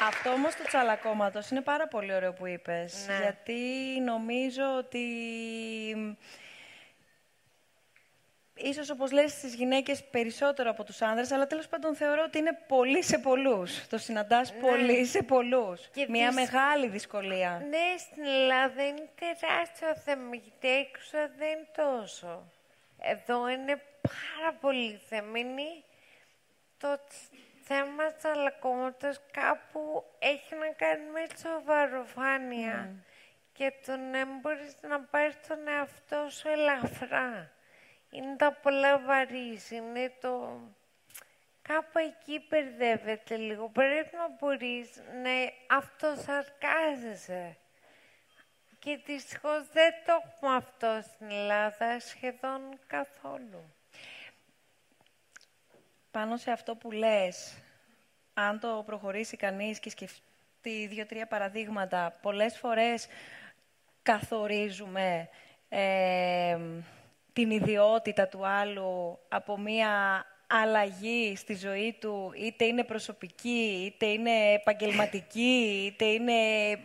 Speaker 2: Αυτό όμως του τσαλακώματος είναι πάρα πολύ ωραίο που είπες. Ναι. Γιατί νομίζω ότι ίσως όπως λες στις γυναίκες περισσότερο από τους άνδρες, αλλά τέλος πάντων θεωρώ ότι είναι πολύ σε πολλούς. Το συναντάς ναι. πολύ σε πολλούς. Μια μεγάλη δυσκολία.
Speaker 3: Ναι, στην Ελλάδα είναι τεράστιο θέμα, γιατί έξω δεν είναι τόσο. Εδώ είναι πάρα πολύ θεμένη. Το θέμα της αλακώματος κάπου έχει να κάνει με τη σοβαροφάνεια. Mm. Και το να μπορείς να πάρεις τον εαυτό σου ελαφρά είναι τα πολλά βαρύς, είναι το... Κάπου εκεί μπερδεύεται λίγο. Πρέπει να μπορείς να αυτοσαρκάζεσαι. Και δυστυχώς δεν το έχουμε αυτό στην Ελλάδα σχεδόν καθόλου.
Speaker 2: Πάνω σε αυτό που λες, αν το προχωρήσει κανείς και σκεφτεί δύο-τρία παραδείγματα, πολλές φορές καθορίζουμε ε, την ιδιότητα του άλλου από μία αλλαγή στη ζωή του, είτε είναι προσωπική, είτε είναι επαγγελματική, είτε είναι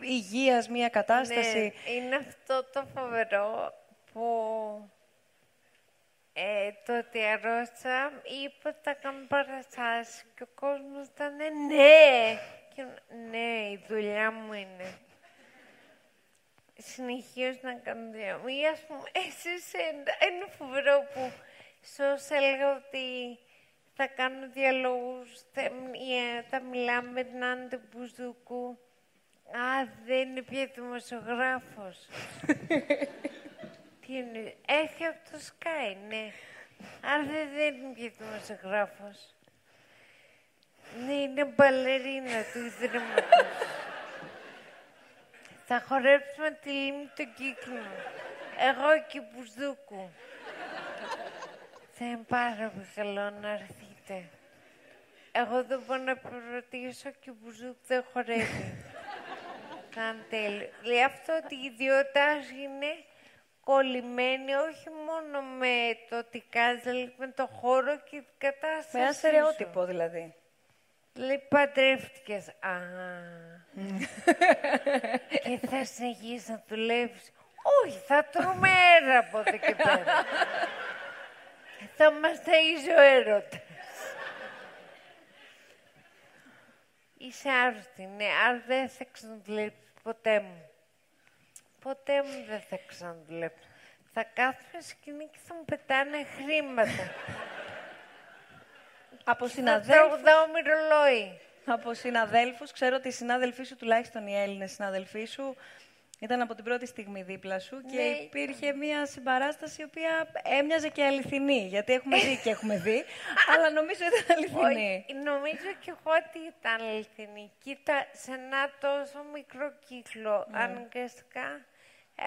Speaker 2: υγείας μια κατάσταση;
Speaker 3: Ναι, είναι αυτό το φοβερό που ε, το ότι αρρώστησα είπε ότι θα κάνω παραστάσεις και ο κόσμος ήταν ναι. Και, ναι, η δουλειά μου είναι. Συνεχίζω να κάνω δουλειά μου. Ή ας πούμε, [laughs] εσείς είναι φοβερό που σε έλεγα ότι θα κάνω διαλόγους, θα, ε, θα μιλάμε με την Άντε Μπουζούκου. Α, δεν είναι πια δημοσιογράφος. [laughs] Τι είναι, έχει από το Sky, ναι. Άρα δεν είναι πια δημοσιογράφος. Ναι, είναι μπαλερίνα του Ιδρύματος. Θα χορέψουμε τη λίμνη του κύκλου. Εγώ και Μπουζούκου. Θα είναι πάρα πολύ καλό να έρθετε. Εγώ δεν μπορώ να προτίσω και ο Μπουζούκ δεν χορεύει. Θα είναι τέλειο. Λέει αυτό ότι η ιδιότητά είναι κολλημένη όχι μόνο με το τι κάνεις, δηλαδή με το χώρο και την κατάσταση
Speaker 2: Με ένα στερεότυπο δηλαδή.
Speaker 3: Λέει παντρεύτηκες. Α. [laughs] και θα συνεχίσει να δουλεύεις. Όχι, θα τρώμε αέρα από εδώ και πέρα. θα μας ταΐζει ο έρωτας. Είσαι άρρωστη, ναι, άρα δεν θα ξαναδουλέψεις ποτέ μου. Ποτέ μου δεν θα ξαναδουλέψω. Θα κάθομαι σκηνή και θα μου πετάνε χρήματα.
Speaker 2: Από
Speaker 3: Θα
Speaker 2: συναδέλφους,
Speaker 3: τραγουδάω μυρολόι.
Speaker 2: Από συναδέλφους, ξέρω ότι οι συνάδελφοί σου, τουλάχιστον οι Έλληνες συναδελφοί σου, ήταν από την πρώτη στιγμή δίπλα σου και
Speaker 3: Ναι.
Speaker 2: υπήρχε μια συμπαράσταση η οποία έμοιαζε και αληθινή. Γιατί έχουμε δει και έχουμε δει, [laughs] αλλά νομίζω ήταν αληθινή.
Speaker 3: Όχι, νομίζω και εγώ ότι ήταν αληθινή. Κοίτα, σε ένα τόσο μικρό κύκλο, αναγκαστικά,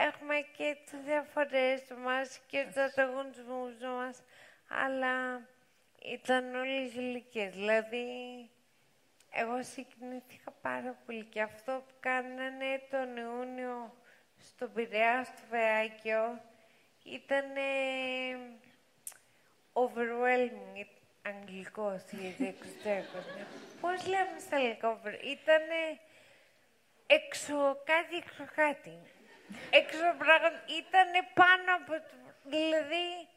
Speaker 3: έχουμε και τις διαφορές μας και τους ανταγωνισμούς μας, αλλά ήταν όλες ηλικίες. Δηλαδή, εγώ συγκινήθηκα πάρα πολύ και αυτό που κάνανε τον Ιούνιο στον Πειραιά, στο Βεάκιο, ήταν overwhelming, αγγλικός ή εξωτερικός. Πώς λέμε στα αγγλικά over... Ήτανε έξω κάτι, έξω κάτι. Έξω πράγμα, ήτανε πάνω από το... Δηλαδή,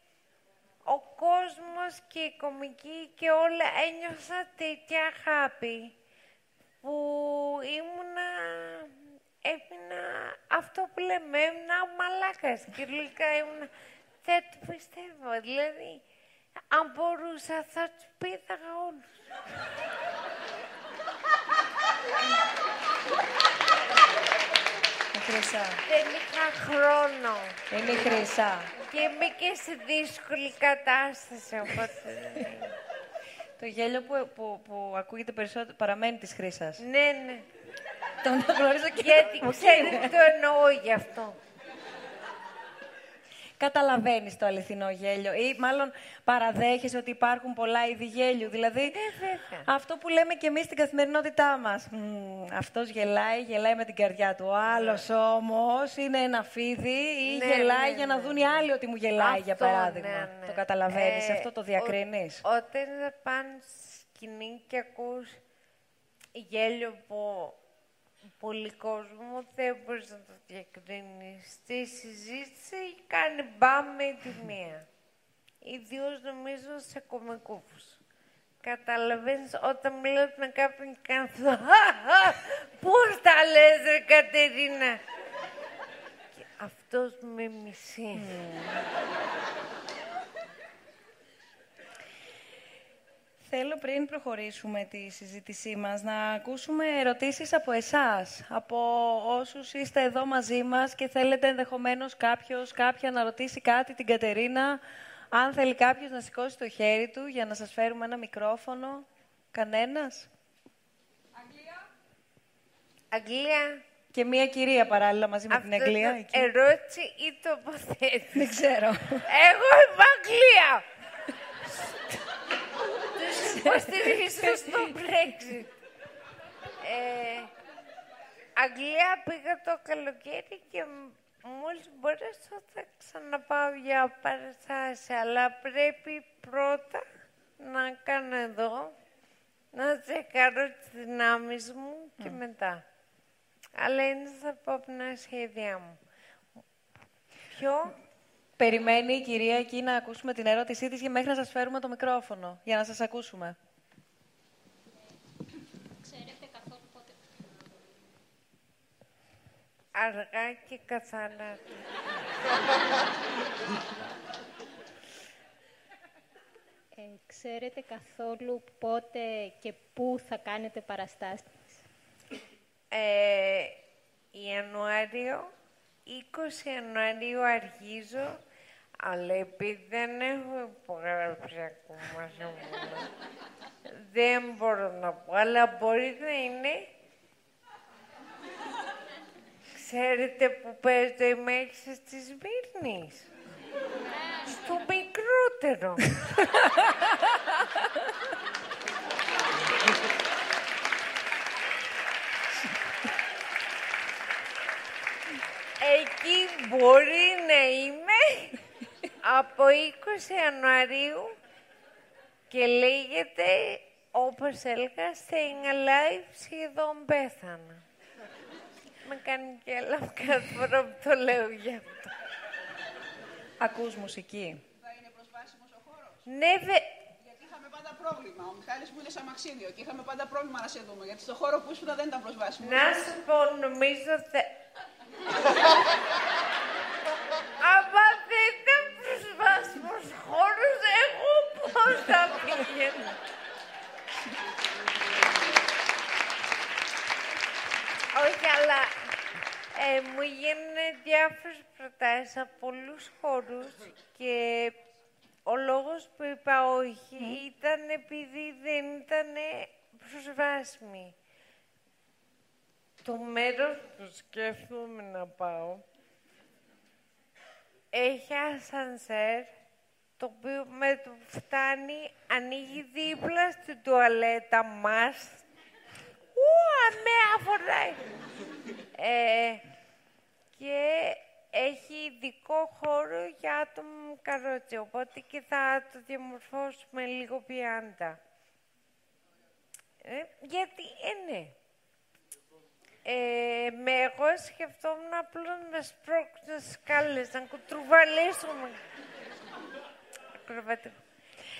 Speaker 3: ο κόσμος και η κομική και όλα ένιωσα τέτοια αγάπη που ήμουνα, έμεινα αυτό που λέμε, έμεινα μαλάκας. Κυριολεκτικά ήμουνα, δεν το πιστεύω. Δηλαδή, αν μπορούσα θα τους πήδαγα όλους. [laughs]
Speaker 2: Η Χρυσά.
Speaker 3: Δεν είχα χρόνο.
Speaker 2: Είναι η Χρυσά.
Speaker 3: Και είμαι και σε δύσκολη κατάσταση, οπότε...
Speaker 2: Το γέλιο που, που, που ακούγεται περισσότερο παραμένει της Χρύσας.
Speaker 3: ναι, ναι.
Speaker 2: Τον γνωρίζω και
Speaker 3: Γιατί
Speaker 2: Οκ,
Speaker 3: ξέρετε
Speaker 2: ναι.
Speaker 3: το εννοώ γι' αυτό.
Speaker 2: Καταλαβαίνεις το αληθινό γέλιο ή μάλλον παραδέχεσαι ότι υπάρχουν πολλά είδη γέλιου. Δηλαδή,
Speaker 3: Ναι, βέβαια.
Speaker 2: αυτό που λέμε και εμείς στην καθημερινότητά μας. Μμμ, αυτός γελάει, γελάει με την καρδιά του. Ο άλλος όμως είναι ένα φίδι ή
Speaker 3: Ναι,
Speaker 2: γελάει
Speaker 3: ναι,
Speaker 2: για να
Speaker 3: ναι,
Speaker 2: δουν
Speaker 3: ναι.
Speaker 2: οι άλλοι ότι μου γελάει, για
Speaker 3: Αυτό,
Speaker 2: παράδειγμα.
Speaker 3: ναι, ναι.
Speaker 2: Το καταλαβαίνεις,
Speaker 3: Ε,
Speaker 2: αυτό το
Speaker 3: ο-
Speaker 2: διακρίνεις;
Speaker 3: Όταν θα πάνε στη σκηνή και ακούς γέλιο από πολύ κόσμο, δεν μπορείς να το διακρίνεις. Στη συζήτηση κάνει μπαμ με τη μία. Ιδίως νομίζω σε κομικούς. Καταλαβαίνεις όταν μιλάς με κάποιον και κάνει αυτό. «Χαχα, Πώς τα λες ρε Κατερίνα; Και αυτός με μισεί.
Speaker 2: Θέλω πριν προχωρήσουμε τη συζήτησή μας να ακούσουμε ερωτήσεις από εσάς, από όσους είστε εδώ μαζί μας και θέλετε ενδεχομένως κάποιος, κάποια να ρωτήσει κάτι την Κατερίνα. Αν θέλει κάποιος να σηκώσει το χέρι του για να σας φέρουμε ένα μικρόφωνο. Κανένας;
Speaker 3: Αγγλία.
Speaker 2: Και μία κυρία παράλληλα μαζί με
Speaker 3: Αυτό
Speaker 2: την Αγγλία.
Speaker 3: το
Speaker 2: εκεί.
Speaker 3: ερώτηση ή τοποθέτηση;
Speaker 2: Δεν ξέρω.
Speaker 3: Εγώ είμαι Αγγλία. [laughs] Τους υποστηρίζω στο Brexit. Ε, Αγγλία πήγα το καλοκαίρι και μόλις μπορέσω θα ξαναπάω για παραστάσεις. Αλλά πρέπει πρώτα να κάνω εδώ, να τσεκάρω τις δυνάμεις μου και μετά. Αλλά είναι στα επόμενα σχέδιά μου. Ποιο;
Speaker 2: Περιμένει η κυρία εκεί να ακούσουμε την ερώτησή της και μέχρι να σας φέρουμε το μικρόφωνο, για να σας ακούσουμε.
Speaker 4: Ξέρετε καθόλου πότε...
Speaker 3: Αργά και καθαρά.
Speaker 4: Ε, ξέρετε καθόλου πότε και πού θα κάνετε παραστάσεις;
Speaker 3: Ε, Ιανουάριο, 20 Ιανουαρίου αρχίζω, αλλά επειδή δεν έχω υπογράψει ακόμα συμβόλαιο, δεν μπορώ να πω, αλλά μπορεί να είναι. Ξέρετε που παίζει το ημέρησες της Σμύρνης. Στο μικρότερο. [laughs] Εκεί μπορεί να είμαι από 20 Ιανουαρίου και λέγεται, όπως έλεγα, staying alive, σχεδόν πέθανα. Με κάνει και έλα κάθε φορά που το λέω γι' αυτό.
Speaker 2: Ακούς μουσική.
Speaker 5: Θα είναι προσβάσιμος ο χώρος;
Speaker 3: Ναι, βε...
Speaker 5: Γιατί είχαμε πάντα πρόβλημα. Ο Μιχάλης μου είναι σαν μαξίδιο και είχαμε πάντα πρόβλημα να σε δούμε. Γιατί στο χώρο που ήσουν δεν ήταν προσβάσιμο.
Speaker 3: Να σου πω, νομίζω θε... Άμα δεν ήταν προσβάσιμος χώρος, εγώ πώς θα πήγαινα. Όχι, αλλά ε, μου γίνανε διάφορες προτάσεις από πολλούς χώρους και ο λόγος που είπα όχι ήταν επειδή δεν ήταν προσβάσιμοι. Το μέρος που σκέφτομαι να πάω έχει ασανσέρ το οποίο με το που φτάνει ανοίγει δίπλα στην τουαλέτα μας. Ου, αμέα φοράει. Ε, και έχει ειδικό χώρο για άτομα με καρότσι, οπότε και θα το διαμορφώσουμε λίγο πιάντα. Ε, γιατί, ε, ναι. Ε, με εγώ σκεφτόμουν απλώς να σπρώξω σκάλες, να κουτρουβαλήσουμε. Ακροβατικό.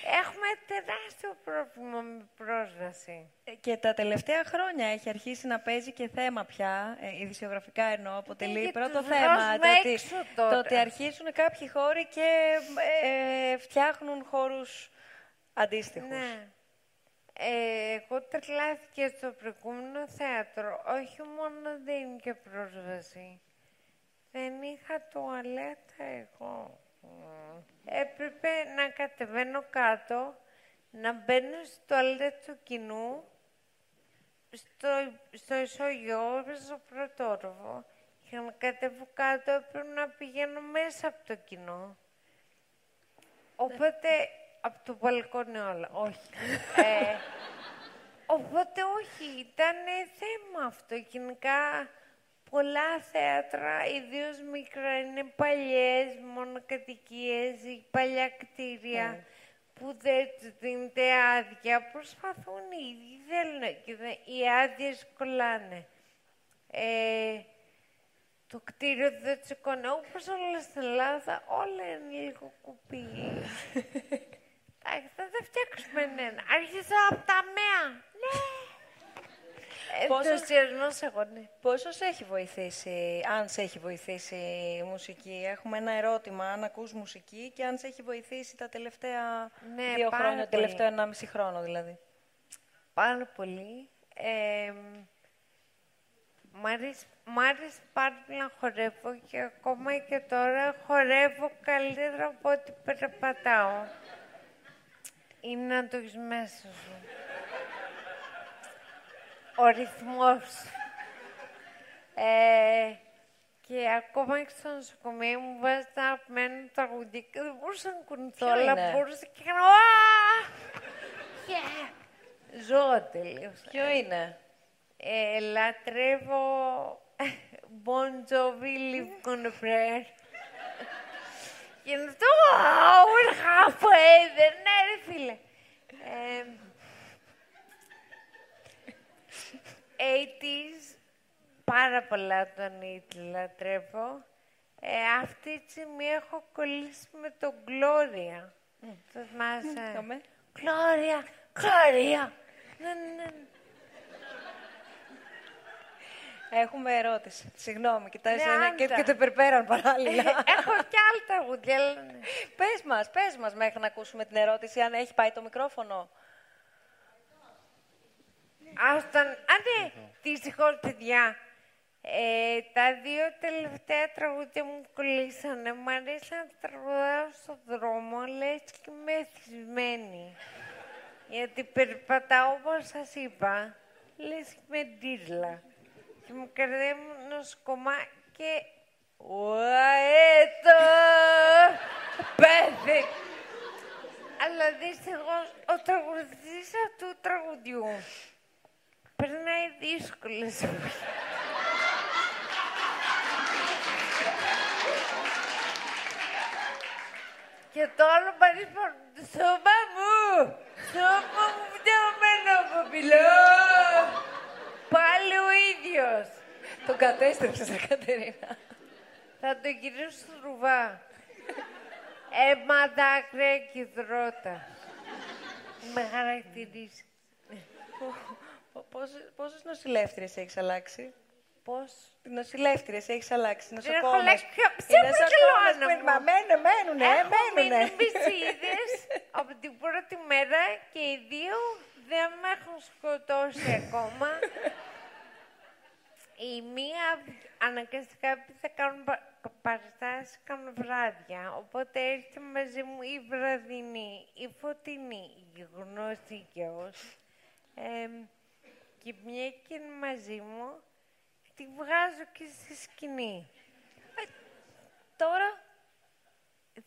Speaker 3: Έχουμε τεράστιο πρόβλημα με πρόσβαση.
Speaker 2: Ε, Και τα τελευταία χρόνια έχει αρχίσει να παίζει και θέμα πια, ε, ειδησιογραφικά εννοώ, αποτελεί
Speaker 3: και
Speaker 2: πρώτο
Speaker 3: τους
Speaker 2: θέμα.
Speaker 3: βγάζουμε
Speaker 2: Το ότι,
Speaker 3: έξω τώρα.
Speaker 2: το ότι αρχίζουν κάποιοι χώροι και ε, φτιάχνουν χώρους αντίστοιχους.
Speaker 3: Ναι. Ε, εγώ τρελάθηκα στο προηγούμενο θέατρο. Όχι μόνο δεν είχε πρόσβαση. Δεν είχα τουαλέτα εγώ. Μμ. Έπρεπε να κατεβαίνω κάτω, να μπαίνω στο τουαλέτα του κοινού, στο, στο ισογειό, στο πρώτο όροφο. Για να κατέβω κάτω έπρεπε να πηγαίνω μέσα από το κοινό. Οπότε, από το μπαλκόνι όλα, όχι. [laughs] ε, οπότε όχι, ήταν θέμα αυτό. Γενικά, πολλά θέατρα, ιδίως μικρά, είναι παλιές μονοκατοικίες ή παλιά κτίρια που δεν τους δίνεται άδεια. Προσπαθούν οι ίδιοι, θέλουν και δε- οι άδειες κολλάνε. Ε, το κτίριο δεν τσεκώνει. Όπως όλα στην Ελλάδα, όλα είναι λίγο κουπί. [laughs] Εντάξει, θα τα φτιάξουμε ένα. Άρχισα από τα ΜΕΑ. Ναι.
Speaker 2: Πόσο-
Speaker 3: Ενθουσιασμός εγώ, ναι.
Speaker 2: Πόσος σε έχει βοηθήσει, αν σε έχει βοηθήσει η μουσική; Έχουμε ένα ερώτημα, αν ακούς μουσική και αν σε έχει βοηθήσει τα τελευταία
Speaker 3: Ναι,
Speaker 2: δύο
Speaker 3: πάρα
Speaker 2: χρόνια, το
Speaker 3: πολύ.
Speaker 2: τελευταίο ενάμιση χρόνο δηλαδή.
Speaker 3: Πάρα πολύ. Ε, μ' αρέσει, μ' αρέσει πάρα πολύ να χορεύω και ακόμα και τώρα χορεύω καλύτερα από ό,τι περπατάω. Είναι να το έχεις μέσα σου. Ο ρυθμός. Ε, και ακόμα και στο νοσοκομείο μου βάζεις τα αγαπημένα τραγουδί και δεν μπορούσα να κουνηθώ,
Speaker 2: Ποιο
Speaker 3: αλλά
Speaker 2: είναι;
Speaker 3: μπορούσα και έκανα «Ουα!» Yeah! Ζω τελείως.
Speaker 2: Ποιο είναι;
Speaker 3: Ε, λατρεύω Bon Jovi, Live on a Prayer. Και είναι αυτό, «Wow, we're halfway there». Ναι, ρε φίλε. Ε, 80s, πάρα πολλά τον Ιτ λατρεύω. Ε, αυτή τη στιγμή έχω κολλήσει με τον Gloria. Το θυμάσαι.
Speaker 2: Δούμε.
Speaker 3: Gloria, Gloria. Ναι, ναι, ναι.
Speaker 2: Έχουμε ερώτηση. Συγγνώμη, κοιτάζεις
Speaker 3: Ναι,
Speaker 2: ένα και,
Speaker 3: άντα.
Speaker 2: και το υπερπέραν παράλληλα. [laughs]
Speaker 3: Έχω κι άλλα τραγούδια. αλλά ναι.
Speaker 2: πες μας, πες μας μέχρι να ακούσουμε την ερώτηση, αν έχει πάει το μικρόφωνο.
Speaker 3: Άσταν, α, ναι, δυστυχώς, παιδιά. Ε, τα δύο τελευταία τραγούδια μου κολλήσανε. Μ' αρέσει να τραγουδάω στον δρόμο, λες και είμαι εθισμένη. Γιατί περπατάω, όπως σας είπα, λες και με ντύρλα. Και μου καρδεύουν ως κομμά και... Ουαέτο! Πέθη! Αλλά δυστυχώς ο τραγουδιστής αυτού του τραγουδιού περνάει δύσκολες εποχές. Και το άλλο παρίσπον, σώμα μου, σώμα μου φτιαγμένο από πυλό. Πάλι ο ίδιος.
Speaker 2: Τον κατέστρεψες, ρε Κατερίνα.
Speaker 3: Θα το γυρίσω στο ρουβά. Αίμα, δάκρυα και υδρότα. Με χαρακτηρίζει.
Speaker 2: Πο- πόσες- Πόσες νοσηλεύτριες έχεις αλλάξει;
Speaker 3: Πώς;
Speaker 2: Νοσηλεύτριες έχεις αλλάξει,
Speaker 3: έχω
Speaker 2: νοσοκόμες.
Speaker 3: αλλάξει πια-
Speaker 2: Οι
Speaker 3: σε
Speaker 2: νοσοκόμες
Speaker 3: Βαρκελόνα
Speaker 2: που-
Speaker 3: μου.
Speaker 2: Μα μένουν, μένουνε, ε,
Speaker 3: Έχω μείνει
Speaker 2: μένουνε.
Speaker 3: μπισίδες από την πρώτη μέρα και οι δύο δεν με έχουν σκοτώσει ακόμα. Η μία αναγκαστικά επειδή θα κάνουν πα- παραστάσεις, κάνουν βράδια. Οπότε έρχεται μαζί μου η βραδινή, η φωτεινή, η γνωστή και ως. Εμ, και μια και είναι μαζί μου, τη βγάζω και στη σκηνή.
Speaker 2: Τώρα,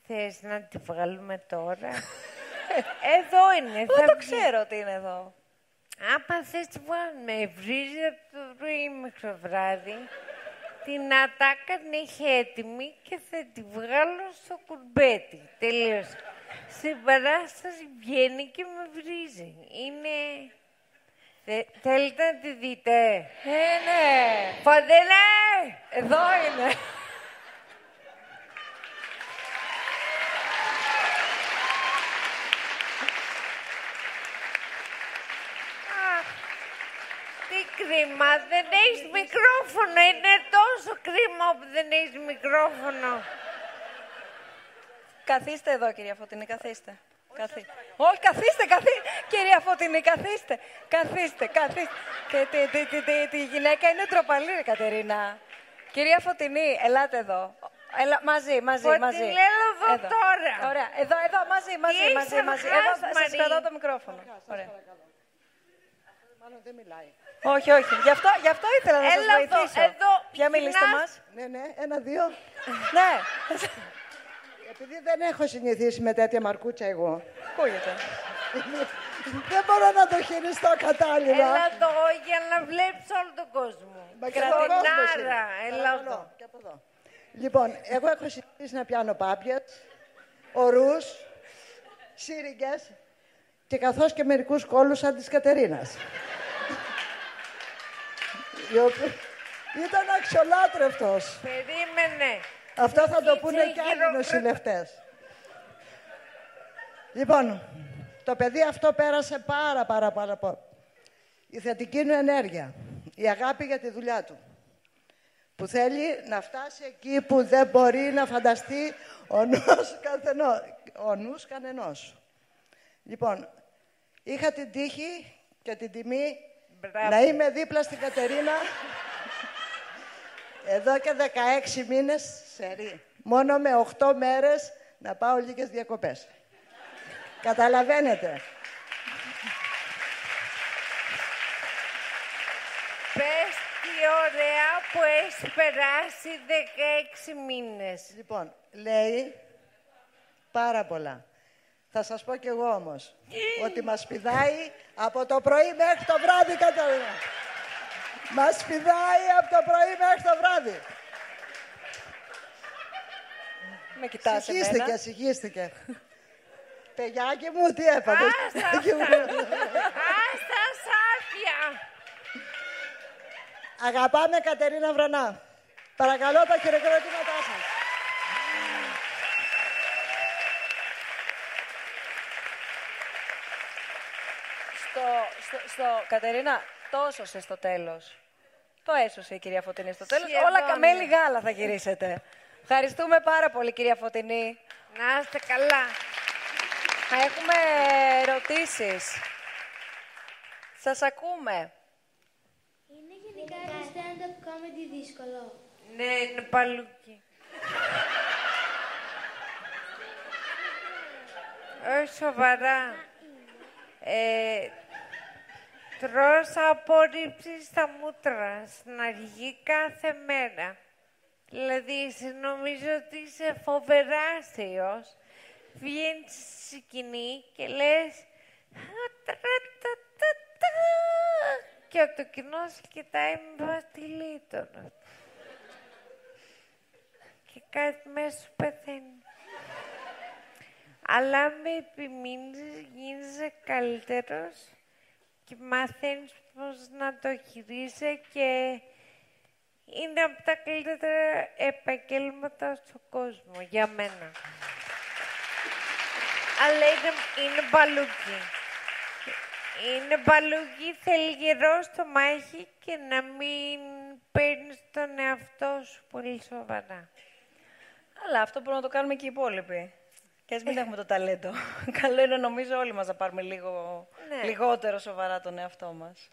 Speaker 3: Θες να τη βγάλουμε τώρα; Εδώ είναι.
Speaker 2: εγώ
Speaker 3: θα
Speaker 2: το
Speaker 3: βγει.
Speaker 2: ξέρω ότι είναι εδώ.
Speaker 3: Άμα θες τη βγάλουμε, βρίζει από το πρωί μέχρι το βράδυ. Την ατάκα την έχει έτοιμη και θα τη βγάλω στο κουρμπέτι. Τελείως. Στην παράσταση βγαίνει και με βρίζει. Είναι... Θε- θέλετε να τη δείτε;
Speaker 2: Ε, ναι.
Speaker 3: Φαντελέ!
Speaker 2: Εδώ είναι.
Speaker 3: Αχ, Τι κρίμα, δεν έχεις μικρόφωνο. Είναι τόσο κρίμα που δεν έχεις μικρόφωνο.
Speaker 2: Καθίστε εδώ, κυρία Φωτεινή, καθίστε. Καθί... Όχι, καθίστε, καθίστε. Κυρία Φωτεινή, καθίστε. Καθίστε, καθίστε. Και τη, τη, τη, τη, τη γυναίκα είναι ντροπαλή, ρε Κατερίνα. Κυρία Φωτεινή, ελάτε εδώ. Έλα, μαζί, μαζί,
Speaker 3: Φωτεινή,
Speaker 2: μαζί.
Speaker 3: έλα εδώ τώρα.
Speaker 2: Ωραία, εδώ, εδώ, μαζί, μαζί,
Speaker 3: έχεις
Speaker 2: μαζί, μαζί.
Speaker 3: αργάς,
Speaker 2: Εδώ θα σας
Speaker 3: Μαρή;
Speaker 2: κρατάω το μικρόφωνο. Ωραία.
Speaker 5: Μάλλον δεν μιλάει.
Speaker 2: Όχι, όχι. Γι' αυτό, γι' αυτό ήθελα να σας
Speaker 3: Έλα εδώ,
Speaker 2: βοηθήσω.
Speaker 3: εδώ,
Speaker 2: Ποια μιλήστε
Speaker 3: γυρνάς.
Speaker 2: μας.
Speaker 5: Ναι, ναι, ένα-δύο.
Speaker 2: Ναι,
Speaker 5: Επειδή δεν έχω συνηθίσει με τέτοια μαρκούτσα εγώ.
Speaker 2: ακούγεται.
Speaker 5: δεν μπορώ να το χειριστώ κατάλληλα.
Speaker 3: Έλα εδώ για να βλέπεις όλο τον κόσμο.
Speaker 5: Μα και στον κόσμο εσύ.
Speaker 3: Κρατινάρα, έλα
Speaker 5: Παρακαλώ,
Speaker 3: εδώ.
Speaker 5: και από εδώ. Λοιπόν, εγώ έχω συνηθίσει να πιάνω πάπιες, ορούς, σύριγγες και καθώς και μερικούς κόλους σαν της Κατερίνας. Η οποία Ήταν αξιολάτρευτος.
Speaker 3: Περίμενε.
Speaker 5: Αυτό θα το πούνε
Speaker 3: Είσαι
Speaker 5: και άλλοι
Speaker 3: γύρω-
Speaker 5: νοσηλευτές. Λοιπόν, το παιδί αυτό πέρασε πάρα πάρα πάρα πολύ. Η θετική του ενέργεια, η αγάπη για τη δουλειά του, που θέλει να φτάσει εκεί που δεν μπορεί να φανταστεί ο νους, καθενός, ο νους κανενός. Λοιπόν, είχα την τύχη και την τιμή
Speaker 3: Μπράβο.
Speaker 5: να είμαι δίπλα στην Κατερίνα εδώ και 16 μήνες σερί. Μόνο με 8 μέρες να πάω λίγες διακοπές. Καταλαβαίνετε.
Speaker 3: Πες τι ωραία που έχεις περάσει 16 μήνες.
Speaker 5: Λοιπόν, λέει πάρα πολλά. Θα σας πω κι εγώ όμως ότι μας πηδάει από το πρωί μέχρι το βράδυ, Κατερίνα. Μας πηδάει από το πρωί μέχρι το βράδυ.
Speaker 2: Με κοιτάς
Speaker 5: Συγχύστηκε,
Speaker 2: εμένα.
Speaker 5: συγχύστηκε. Παιδιάκι μου, τι έπαθες;
Speaker 3: Άστα
Speaker 5: Παιδιάκι μου.
Speaker 3: Άστα σάπια.
Speaker 5: Αγαπάμε Κατερίνα Βρανά. Παρακαλώ τα χειροκροτήματά σας.
Speaker 2: Στο, στο, στο, Κατερίνα, το έσωσε στο τέλος. Το έσωσε η κυρία Φωτεινή στο τέλος.
Speaker 3: Σχεδόν,
Speaker 2: Όλα καμέλι
Speaker 3: ναι.
Speaker 2: γάλα θα γυρίσετε. Ευχαριστούμε πάρα πολύ, κυρία Φωτεινή.
Speaker 3: Να είστε καλά.
Speaker 2: Θα έχουμε ερωτήσεις. Σας ακούμε.
Speaker 6: Είναι γενικά το stand-up comedy δύσκολο.
Speaker 3: Ναι, είναι παλούκι. Όχι σοβαρά. Ε, τρως απόρριψης στα μούτρα στην αρχή κάθε μέρα. Δηλαδή, εσύ νομίζω ότι είσαι φοβερά αστείος. Βγαίνεις στη σκηνή και λες «Τρα-τα-τα-τα-τα». και το κοινό σε κοιτάει με βαστιλίτονα. Και κάτι μέσα σου πεθαίνει. Αλλά με επιμείνεις, γίνεσαι καλύτερος και μαθαίνεις πώς να το χειρίζεσαι και είναι από τα καλύτερα επαγγέλματα στον κόσμο, για μένα. Αλλά είναι, είναι μπαλούκι. Είναι μπαλούκι, θέλει γερό στο μάχη και να μην παίρνεις τον εαυτό σου πολύ σοβαρά.
Speaker 2: Αλλά αυτό μπορούμε να το κάνουμε και οι υπόλοιποι. Και ας μην έχουμε το ταλέντο. [laughs] Καλό είναι νομίζω όλοι μας να πάρουμε λίγο,
Speaker 3: Ναι.
Speaker 2: λιγότερο σοβαρά τον εαυτό μας.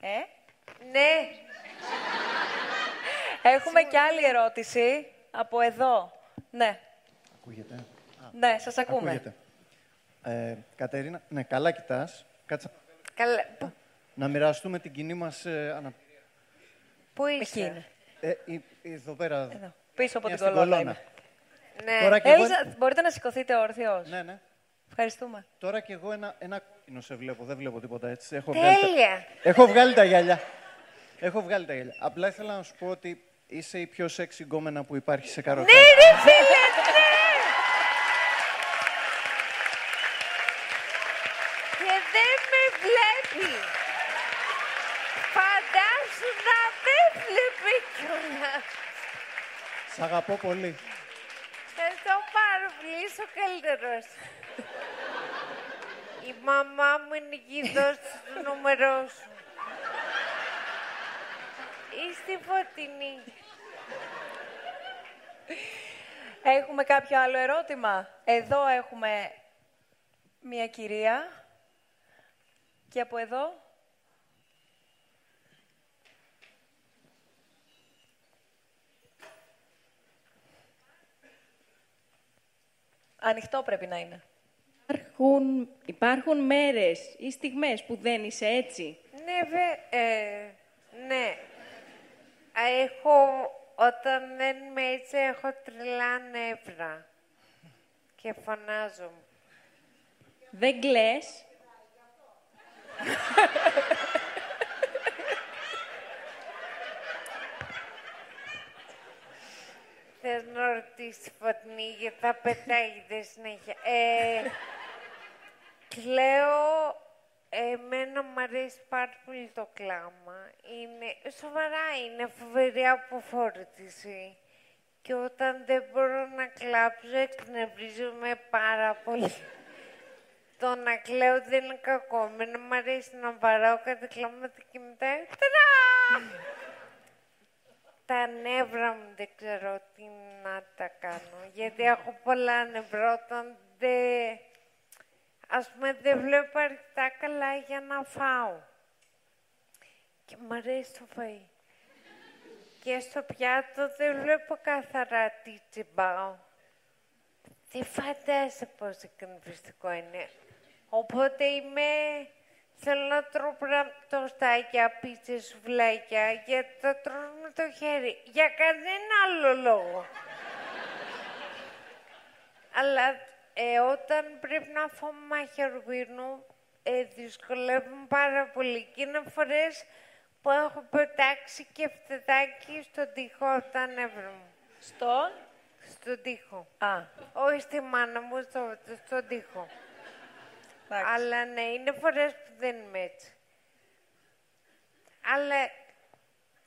Speaker 2: Ε,
Speaker 3: Ναι,
Speaker 2: έχουμε και άλλη ερώτηση από εδώ. Ναι,
Speaker 7: Ακούγεται;
Speaker 2: ναι, σας ακούμε.
Speaker 7: Ακούγεται. Ε, Κατερίνα, ναι, καλά κοιτάς. Κάτσε
Speaker 3: καλά. Πού-
Speaker 7: να μοιραστούμε την κοινή μας ε, αναπηρία.
Speaker 3: Πού
Speaker 2: Εκεί
Speaker 3: είσαι;
Speaker 2: είναι.
Speaker 7: Ε, ε, εδώ πέρα.
Speaker 2: Εδώ. Πίσω από
Speaker 7: μια
Speaker 2: την
Speaker 7: στην
Speaker 2: κολόνα
Speaker 7: κολόνα.
Speaker 2: είμαι.
Speaker 3: Ναι.
Speaker 7: Τώρα και εγώ,
Speaker 2: Έλισσα, μπορείτε να σηκωθείτε όρθιος.
Speaker 7: ναι, ναι.
Speaker 2: Ευχαριστούμε.
Speaker 7: Τώρα και εγώ ένα, ένα κόκκινο σε βλέπω. Δεν βλέπω τίποτα έτσι. Έχω βγάλει, τα...
Speaker 3: Τέλεια.
Speaker 7: Έχω βγάλει τα γυαλιά. Έχω βγάλει τα γυαλιά. Απλά ήθελα να σου πω ότι είσαι η πιο σεξι γκόμενα που υπάρχει σε καροτσάκι.
Speaker 3: Ναι, ρε φίλε, ναι. Και δεν με βλέπει. Φαντάσου να με βλέπει κιόλας.
Speaker 7: Σ' αγαπώ πολύ.
Speaker 3: Ευχαριστώ πάρα πολύ, είσαι ο καλύτερος. Η μαμά μου είναι εκεί, δώσε το νούμερό σου. Είστε φωτεινή.
Speaker 2: Έχουμε κάποιο άλλο ερώτημα; Εδώ έχουμε μία κυρία. Και από εδώ. Ανοιχτό πρέπει να είναι.
Speaker 8: Υπάρχουν, υπάρχουν μέρες ή στιγμές που δεν είσαι έτσι;
Speaker 3: Ναι, βε, ε, ναι. Α, Έχω, όταν δεν είμαι έτσι, έχω τρελά νεύρα. Και φωνάζω.
Speaker 8: Δεν κλαις;
Speaker 3: Θες να ρωτήσεις φωτεινή, γιατί θα πετάγεται συνέχεια. Ε, κλαίω, εμένα μου αρέσει πάρα πολύ το κλάμα. Είναι, σοβαρά είναι φοβερή αποφόρτιση. Και όταν δεν μπορώ να κλάψω, εκνευρίζομαι πάρα πολύ. Το να κλαίω δεν είναι κακό. Εμένα μου αρέσει να βαράω κάτι κλάματα και μετά... Τρα! Τα νεύρα μου δεν ξέρω τι να τα κάνω. Γιατί έχω πολλά νευρά όταν δεν... Ας πούμε δεν βλέπω αρκετά καλά για να φάω. Και μου αρέσει το φαΐ. Και στο πιάτο δεν βλέπω καθαρά τι τσιμπάω. Δεν φαντάζεσαι πόσο εκνευριστικό είναι. Οπότε είμαι... Θέλω να τρώω πρα- τοστάκια, πίτσες, σουβλάκια, γιατί τα τρώω με το χέρι. Για κανένα άλλο λόγο. Αλλά ε, όταν πρέπει να φάω μαχαιροπίνου, ε, δυσκολεύομαι πάρα πολύ. Και είναι φορές που έχω πετάξει και φτεδάκι στον τοίχο από τα νεύρα μου.
Speaker 2: Στον;
Speaker 3: στον τοίχο.
Speaker 2: Α,
Speaker 3: Όχι στη μάνα μου, στο, στον τοίχο.
Speaker 2: εντάξει.
Speaker 3: Αλλά ναι, είναι φορές που δεν είμαι έτσι. Αλλά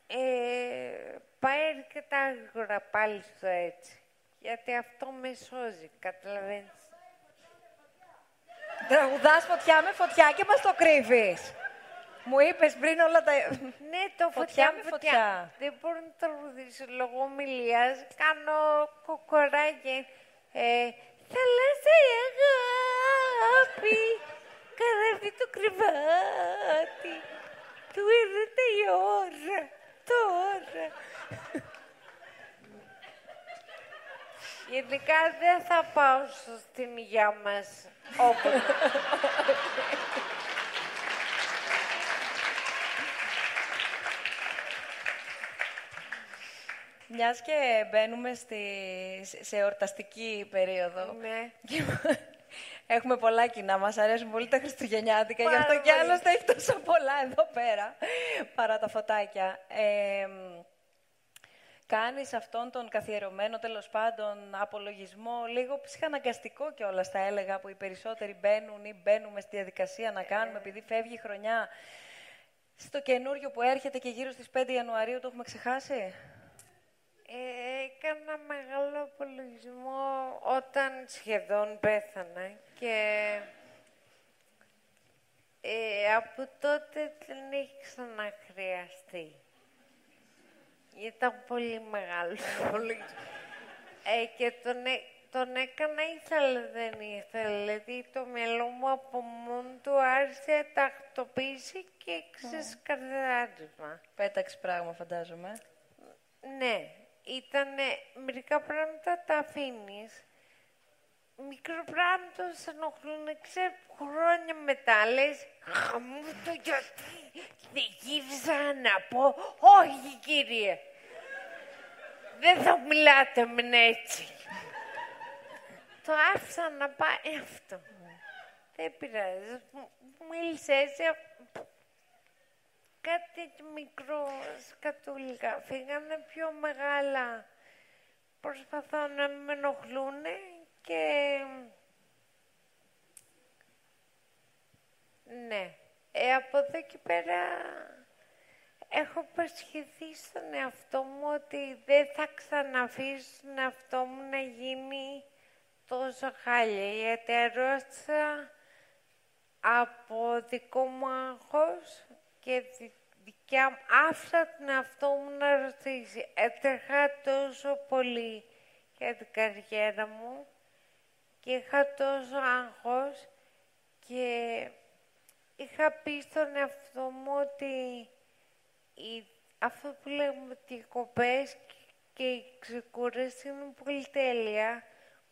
Speaker 3: ε, πάει αρκετά γρήγορα πάλι στο έτσι. Γιατί αυτό με σώζει, καταλαβαίνεις.
Speaker 2: Τραγουδάς φωτιά με φωτιά και μας το κρύβεις. Μου είπες πριν όλα τα...
Speaker 3: Ναι, το
Speaker 2: Φωτιά
Speaker 3: φωτιά,
Speaker 2: με
Speaker 3: με
Speaker 2: φωτιά.
Speaker 3: φωτιά. Δεν μπορώ να τραγουδήσω λόγω ομιλίας. Κάνω κοκοράκι. Ε, θαλάσσια αγάπη, καράβι το κρεβάτι. Του ήρθε η ώρα, τώρα. Γενικά δεν θα πάω στο- στην υγειά μας όποτε.
Speaker 2: Μιας και μπαίνουμε στη, σε εορταστική περίοδο.
Speaker 3: Ναι.
Speaker 2: Και Έχουμε πολλά κοινά. Μας αρέσουν πολύ τα Χριστουγεννιάτικα. Γι'
Speaker 3: Πάρα
Speaker 2: αυτό και
Speaker 3: πολύ.
Speaker 2: άλλωστε έχει τόσο πολλά εδώ πέρα, παρά τα φωτάκια. Ε, κάνεις αυτόν τον καθιερωμένο, τέλος πάντων, απολογισμό, λίγο ψυχαναγκαστικό κιόλας θα έλεγα, που οι περισσότεροι μπαίνουν ή μπαίνουμε στη διαδικασία να κάνουμε, επειδή φεύγει η χρονιά. Στο καινούριο που έρχεται και γύρω στις 5 Ιανουαρίου το έχουμε ξεχάσει;
Speaker 3: Ε, έκανα μεγάλο απολογισμό όταν σχεδόν πέθανα και ε, από τότε δεν έχει ξαναχρειαστεί. Ήταν πολύ μεγάλος απολογισμό. Ε, και τον, έ- τον έκανα ήθελα δεν ήθελα, δηλαδή το μυαλό μου από μόνο του άρχισε τακτοποίηση και ξεσκαρδάρισμα.
Speaker 2: Πέταξε πράγμα, φαντάζομαι.
Speaker 3: Ναι, ήταν μερικά πράγματα τα αφήνει. Μικροπράγματα σε ενοχλούν, ξέρω, χρόνια μετά λες, χαμού το γιατί δεν γύρισα να πω, όχι κύριε, δεν θα μιλάτε με έτσι. το άφησα να πάει αυτό. Δεν πειράζει, μου μίλησε έτσι, κάτι τέτοιο μικρό σκατούλικα. Φύγανε πιο μεγάλα. Προσπαθώ να μην με ενοχλούν και... Ναι. Ε, από εδώ και πέρα έχω προσχεθεί στον εαυτό μου ότι δεν θα ξαναφήσω τον εαυτό μου να γίνει τόσο χάλια. Γιατί αρρώστησα από δικό μου άγχος και δι- δικιά μου. Άφησα τον εαυτό μου να ρωτήσει. Έτρεχα τόσο πολύ για την καριέρα μου και είχα τόσο άγχος και είχα πει στον εαυτό μου ότι η, αυτό που λέμε ότι οι κοπές και η ξεκούραση είναι πολύ τέλεια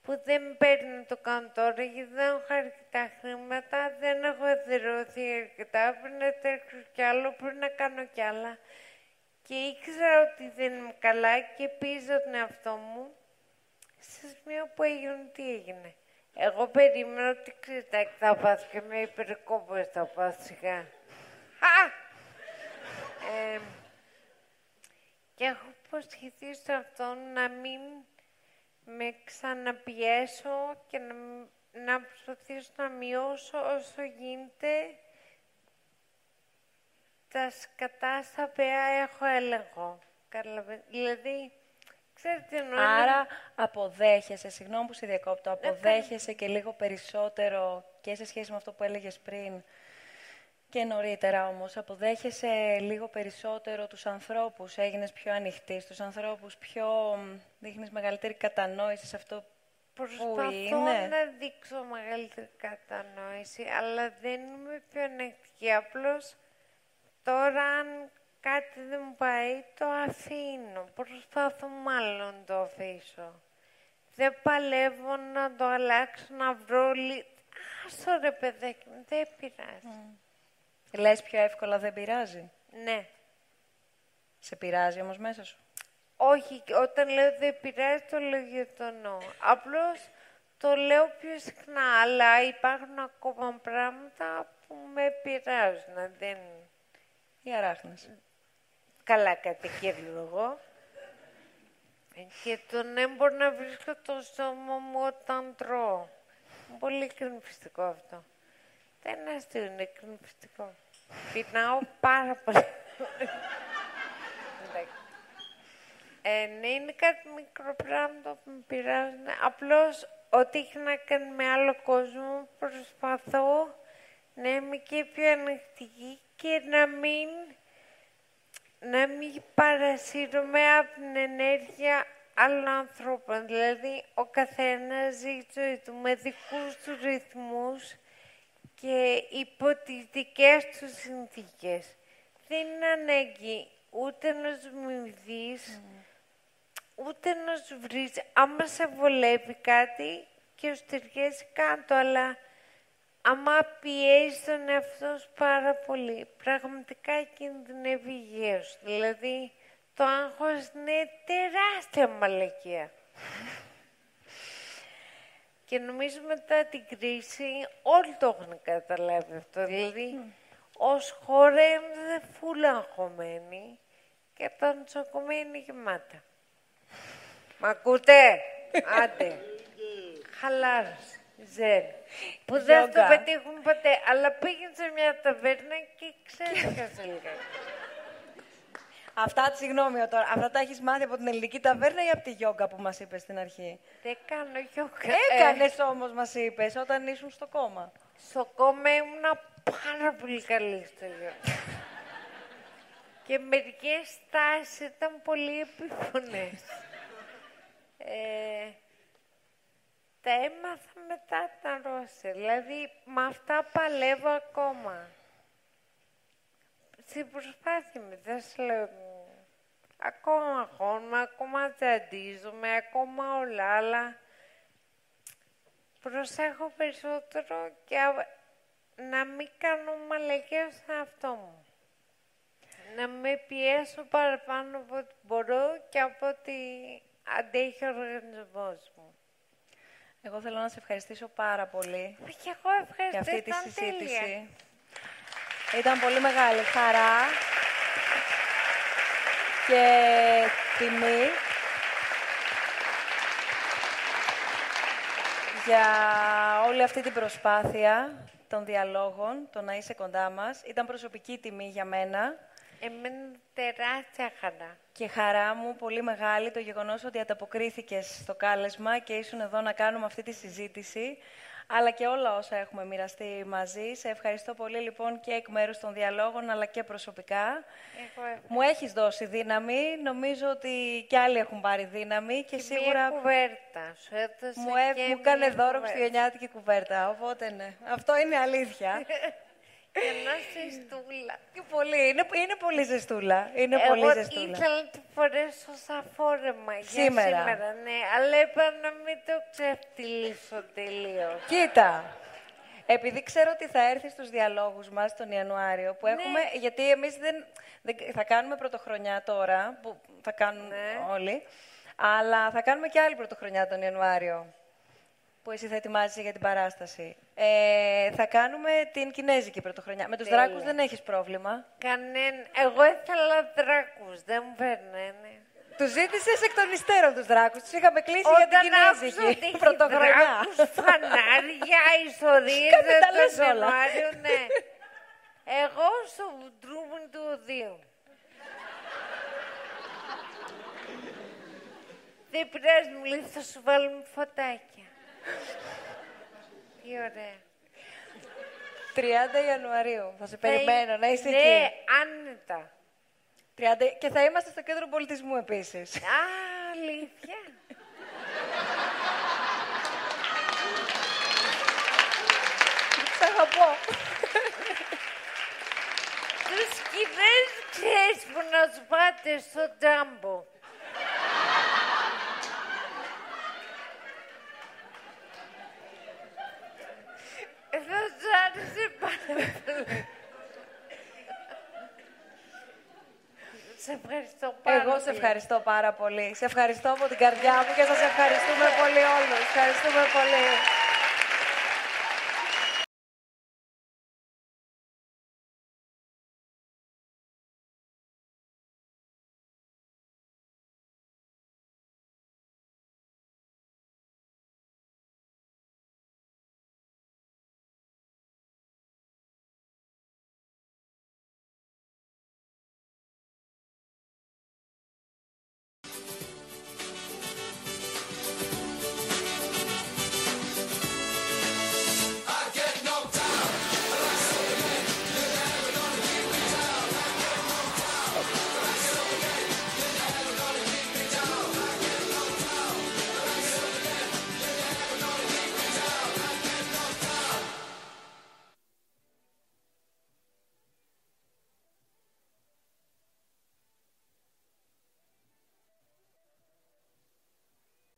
Speaker 3: που δεν παίρνει να το κάνω τώρα γιατί δεν έχω αρκετά χρήματα, δεν έχω εδραιωθεί αρκετά, πρέπει να τρέξω κι άλλο, πρέπει να κάνω κι άλλα. Και ήξερα ότι δεν είμαι καλά και πείζω τον εαυτό μου σε σημείο που έγινε τι έγινε. Εγώ περίμενα ότι ξέρετε θα πάθω και με υπερκόπος θα πάθω σιγά. Α! Ε, και έχω υποσχεθεί στον αυτόν να μην με ξαναπιέσω και να, μ- να προσπαθήσω να μειώσω όσο γίνεται τα σκατά στα οποία έχω έλεγχο. Καταλαβα- Δηλαδή, ξέρετε τι εννοώ. είναι-
Speaker 2: Άρα αποδέχεσαι, συγγνώμη που σε διακόπτω, αποδέχεσαι και λίγο περισσότερο και σε σχέση με αυτό που έλεγες πριν και νωρίτερα όμως, αποδέχεσαι λίγο περισσότερο τους ανθρώπους, έγινες πιο ανοιχτής στους ανθρώπους, πιο μ, δείχνεις μεγαλύτερη κατανόηση σε αυτό που
Speaker 3: Προσπαθώ
Speaker 2: είναι.
Speaker 3: να δείξω μεγαλύτερη κατανόηση, αλλά δεν είμαι πιο ανεκτική. Απλώς τώρα αν κάτι δεν μου πάει, το αφήνω. Προσπαθώ μάλλον να το αφήσω. Δεν παλεύω να το αλλάξω, να βρω λι... Άσο ρε παιδάκι μου, δεν πειράζει.
Speaker 2: Λες πιο εύκολα δεν πειράζει;
Speaker 3: Ναι.
Speaker 2: Σε πειράζει όμως μέσα σου;
Speaker 3: Όχι, και όταν λέω δεν πειράζει, το λέω για το νο. Απλώς το λέω πιο συχνά, αλλά υπάρχουν ακόμα πράγματα που με πειράζουν. Δεν...
Speaker 2: Οι αράχνες.
Speaker 3: Καλά κατοικεύω εγώ. Και το ναι μπορεί να βρίσκω το στόμα μου όταν τρώω. Είναι πολύ εκνευριστικό αυτό. Δεν είναι αστείο, είναι εκνευριστικό. Πεινάω πάρα πολύ. Εντάξει. ε, ναι, είναι κάτι μικρό πράγμα που με πειράζουν. Απλώς, ό,τι έχει να κάνει με άλλο κόσμο, προσπαθώ να είμαι και πιο ανοιχτική και να μην να μην παρασύρουμε από την ενέργεια άλλων ανθρώπων. Δηλαδή, ο καθένας ζει τη ζωή του με δικούς του ρυθμούς και υπό τις δικές του συνθήκες. Δεν είναι ανάγκη ούτε να σου μιμηθείς, ούτε να σου βρεις. Άμα σε βολεύει κάτι και σου ταιριάζει κάτω, αλλά άμα πιέζει τον εαυτό σου πάρα πολύ, πραγματικά κινδυνεύει η υγεία σου. Δηλαδή, το άγχος είναι τεράστια μαλακία. Και νομίζω μετά την κρίση όλοι το έχουν καταλάβει αυτό. Δηλαδή, ως χώρα είμαστε φούλα αγχωμένοι και τα νοσοκομεία είναι γεμάτα. Μ' ακούτε; Άντε. Χαλάρωσε. Ζεν. Που δεν θα το
Speaker 2: Γιόγκα.
Speaker 3: πετύχουν ποτέ. Αλλά πήγαινε σε μια ταβέρνα και ξέχασε λιγάκι.
Speaker 2: Αυτά, συγγνώμη τώρα, αυτά τα έχεις μάθει από την ελληνική ταβέρνα ή από τη γιόγκα που μας είπες στην αρχή;
Speaker 3: Δεν κάνω γιόγκα.
Speaker 2: Έκανες όμως, μας είπες, όταν ήσουν στο κόμμα.
Speaker 3: Στο κόμμα ήμουνα πάρα πολύ καλή στο γιόγκα. και μερικές στάσεις ήταν πολύ επίφωνες. ε, τα έμαθα μετά τα Ρώσια. Δηλαδή, με αυτά παλεύω ακόμα. Στην προσπάθεια μου, δεν σου λέω. Ακόμα αγχώνομαι, ακόμα τσαντίζομαι, ακόμα όλα, αλλά προσέχω περισσότερο και α- να μην κάνω μαλακίες στον εαυτό μου. Να με πιέσω παραπάνω από ό,τι μπορώ και από ό,τι αντέχει ο οργανισμός μου.
Speaker 2: Εγώ θέλω να σε ευχαριστήσω πάρα πολύ
Speaker 3: Και εγώ ευχαριστώ,
Speaker 2: για αυτή τη
Speaker 3: ήταν
Speaker 2: συζήτηση.
Speaker 3: τέλεια.
Speaker 2: Ήταν πολύ μεγάλη χαρά και τιμή για όλη αυτή την προσπάθεια των διαλόγων, το να είσαι κοντά μας. Ήταν προσωπική τιμή για μένα
Speaker 3: Εμένα τεράστια χαρά.
Speaker 2: και χαρά μου πολύ μεγάλη το γεγονός ότι ανταποκρίθηκες στο κάλεσμα και ήσουν εδώ να κάνουμε αυτή τη συζήτηση, αλλά και όλα όσα έχουμε μοιραστεί μαζί. Σε ευχαριστώ πολύ λοιπόν και εκ μέρους των διαλόγων, αλλά και προσωπικά.
Speaker 3: Εγώ ευχαριστώ.
Speaker 2: Μου έχεις δώσει δύναμη, νομίζω ότι κι άλλοι έχουν πάρει δύναμη και,
Speaker 3: Και
Speaker 2: σίγουρα
Speaker 3: Μία κουβέρτα. Σου έδωσε
Speaker 2: μου, έ-
Speaker 3: και
Speaker 2: μου
Speaker 3: μία
Speaker 2: έκανε δώρο
Speaker 3: κουβέρτα.
Speaker 2: χριστουγεννιάτικη κουβέρτα, οπότε ναι. Αυτό είναι αλήθεια. [laughs]
Speaker 3: Και να είσαι στούλα.
Speaker 2: και πολύ, είναι, είναι πολύ ζεστούλα. Είναι πολύ
Speaker 3: Εγώ
Speaker 2: ζεστούλα.
Speaker 3: ήθελα να το φορέσω σαν φόρεμα για
Speaker 2: Σήμερα.
Speaker 3: σήμερα, ναι. Αλλά είπα να μην το ξεφτυλίσω τελείως.
Speaker 2: Κοίτα, επειδή ξέρω ότι θα έρθει στους διαλόγους μας τον Ιανουάριο, που έχουμε, γιατί εμείς δεν, δεν- θα κάνουμε πρωτοχρονιά τώρα, που θα κάνουν
Speaker 3: Ναι.
Speaker 2: όλοι, αλλά θα κάνουμε και άλλη πρωτοχρονιά τον Ιανουάριο, που εσύ θα ετοιμάζεσαι για την παράσταση. Ε, θα κάνουμε την Κινέζικη πρωτοχρονιά. Με τους
Speaker 3: Τέλεια.
Speaker 2: δράκους δεν έχεις πρόβλημα.
Speaker 3: Κανένα. Εγώ ήθελα δράκους, δεν μου φέρνανε.
Speaker 2: Τους ζήτησες εκ των υστέρων τους δράκους. Τους είχαμε κλείσει για την
Speaker 3: Όταν άκουσα ότι
Speaker 2: Κινέζικη
Speaker 3: έχει
Speaker 2: πρωτοχρονιά.
Speaker 3: δράκους, φανάρια, ιστορίες,
Speaker 2: Κάνε τα
Speaker 3: δεν
Speaker 2: λες
Speaker 3: το
Speaker 2: όλα.
Speaker 3: Ιανουάριο, ναι. Εγώ στο ντρούμιν του οδείου. [laughs] Δεν πειράζει, μου λέει, θα σου βάλουμε φωτάκια. Τι ωραία.
Speaker 2: 30 Ιανουαρίου. Θα σε περιμένω να είσαι
Speaker 3: ναι,
Speaker 2: εκεί.
Speaker 3: άνετα.
Speaker 2: 30... Και θα είμαστε στο κέντρο πολιτισμού επίσης.
Speaker 3: Α, αλήθεια. [laughs]
Speaker 2: Σ' αγαπώ.
Speaker 3: Τους Κινέζους ξέρεις που να σου πάτε στο τζάμπο. Ε, Θα σου άρεσε πάρα πολύ. Σε ευχαριστώ πάρα
Speaker 2: Εγώ σε
Speaker 3: πολύ.
Speaker 2: ευχαριστώ πάρα πολύ. Σε ευχαριστώ από την καρδιά μου και σας ευχαριστούμε πολύ όλους. Ευχαριστούμε πολύ.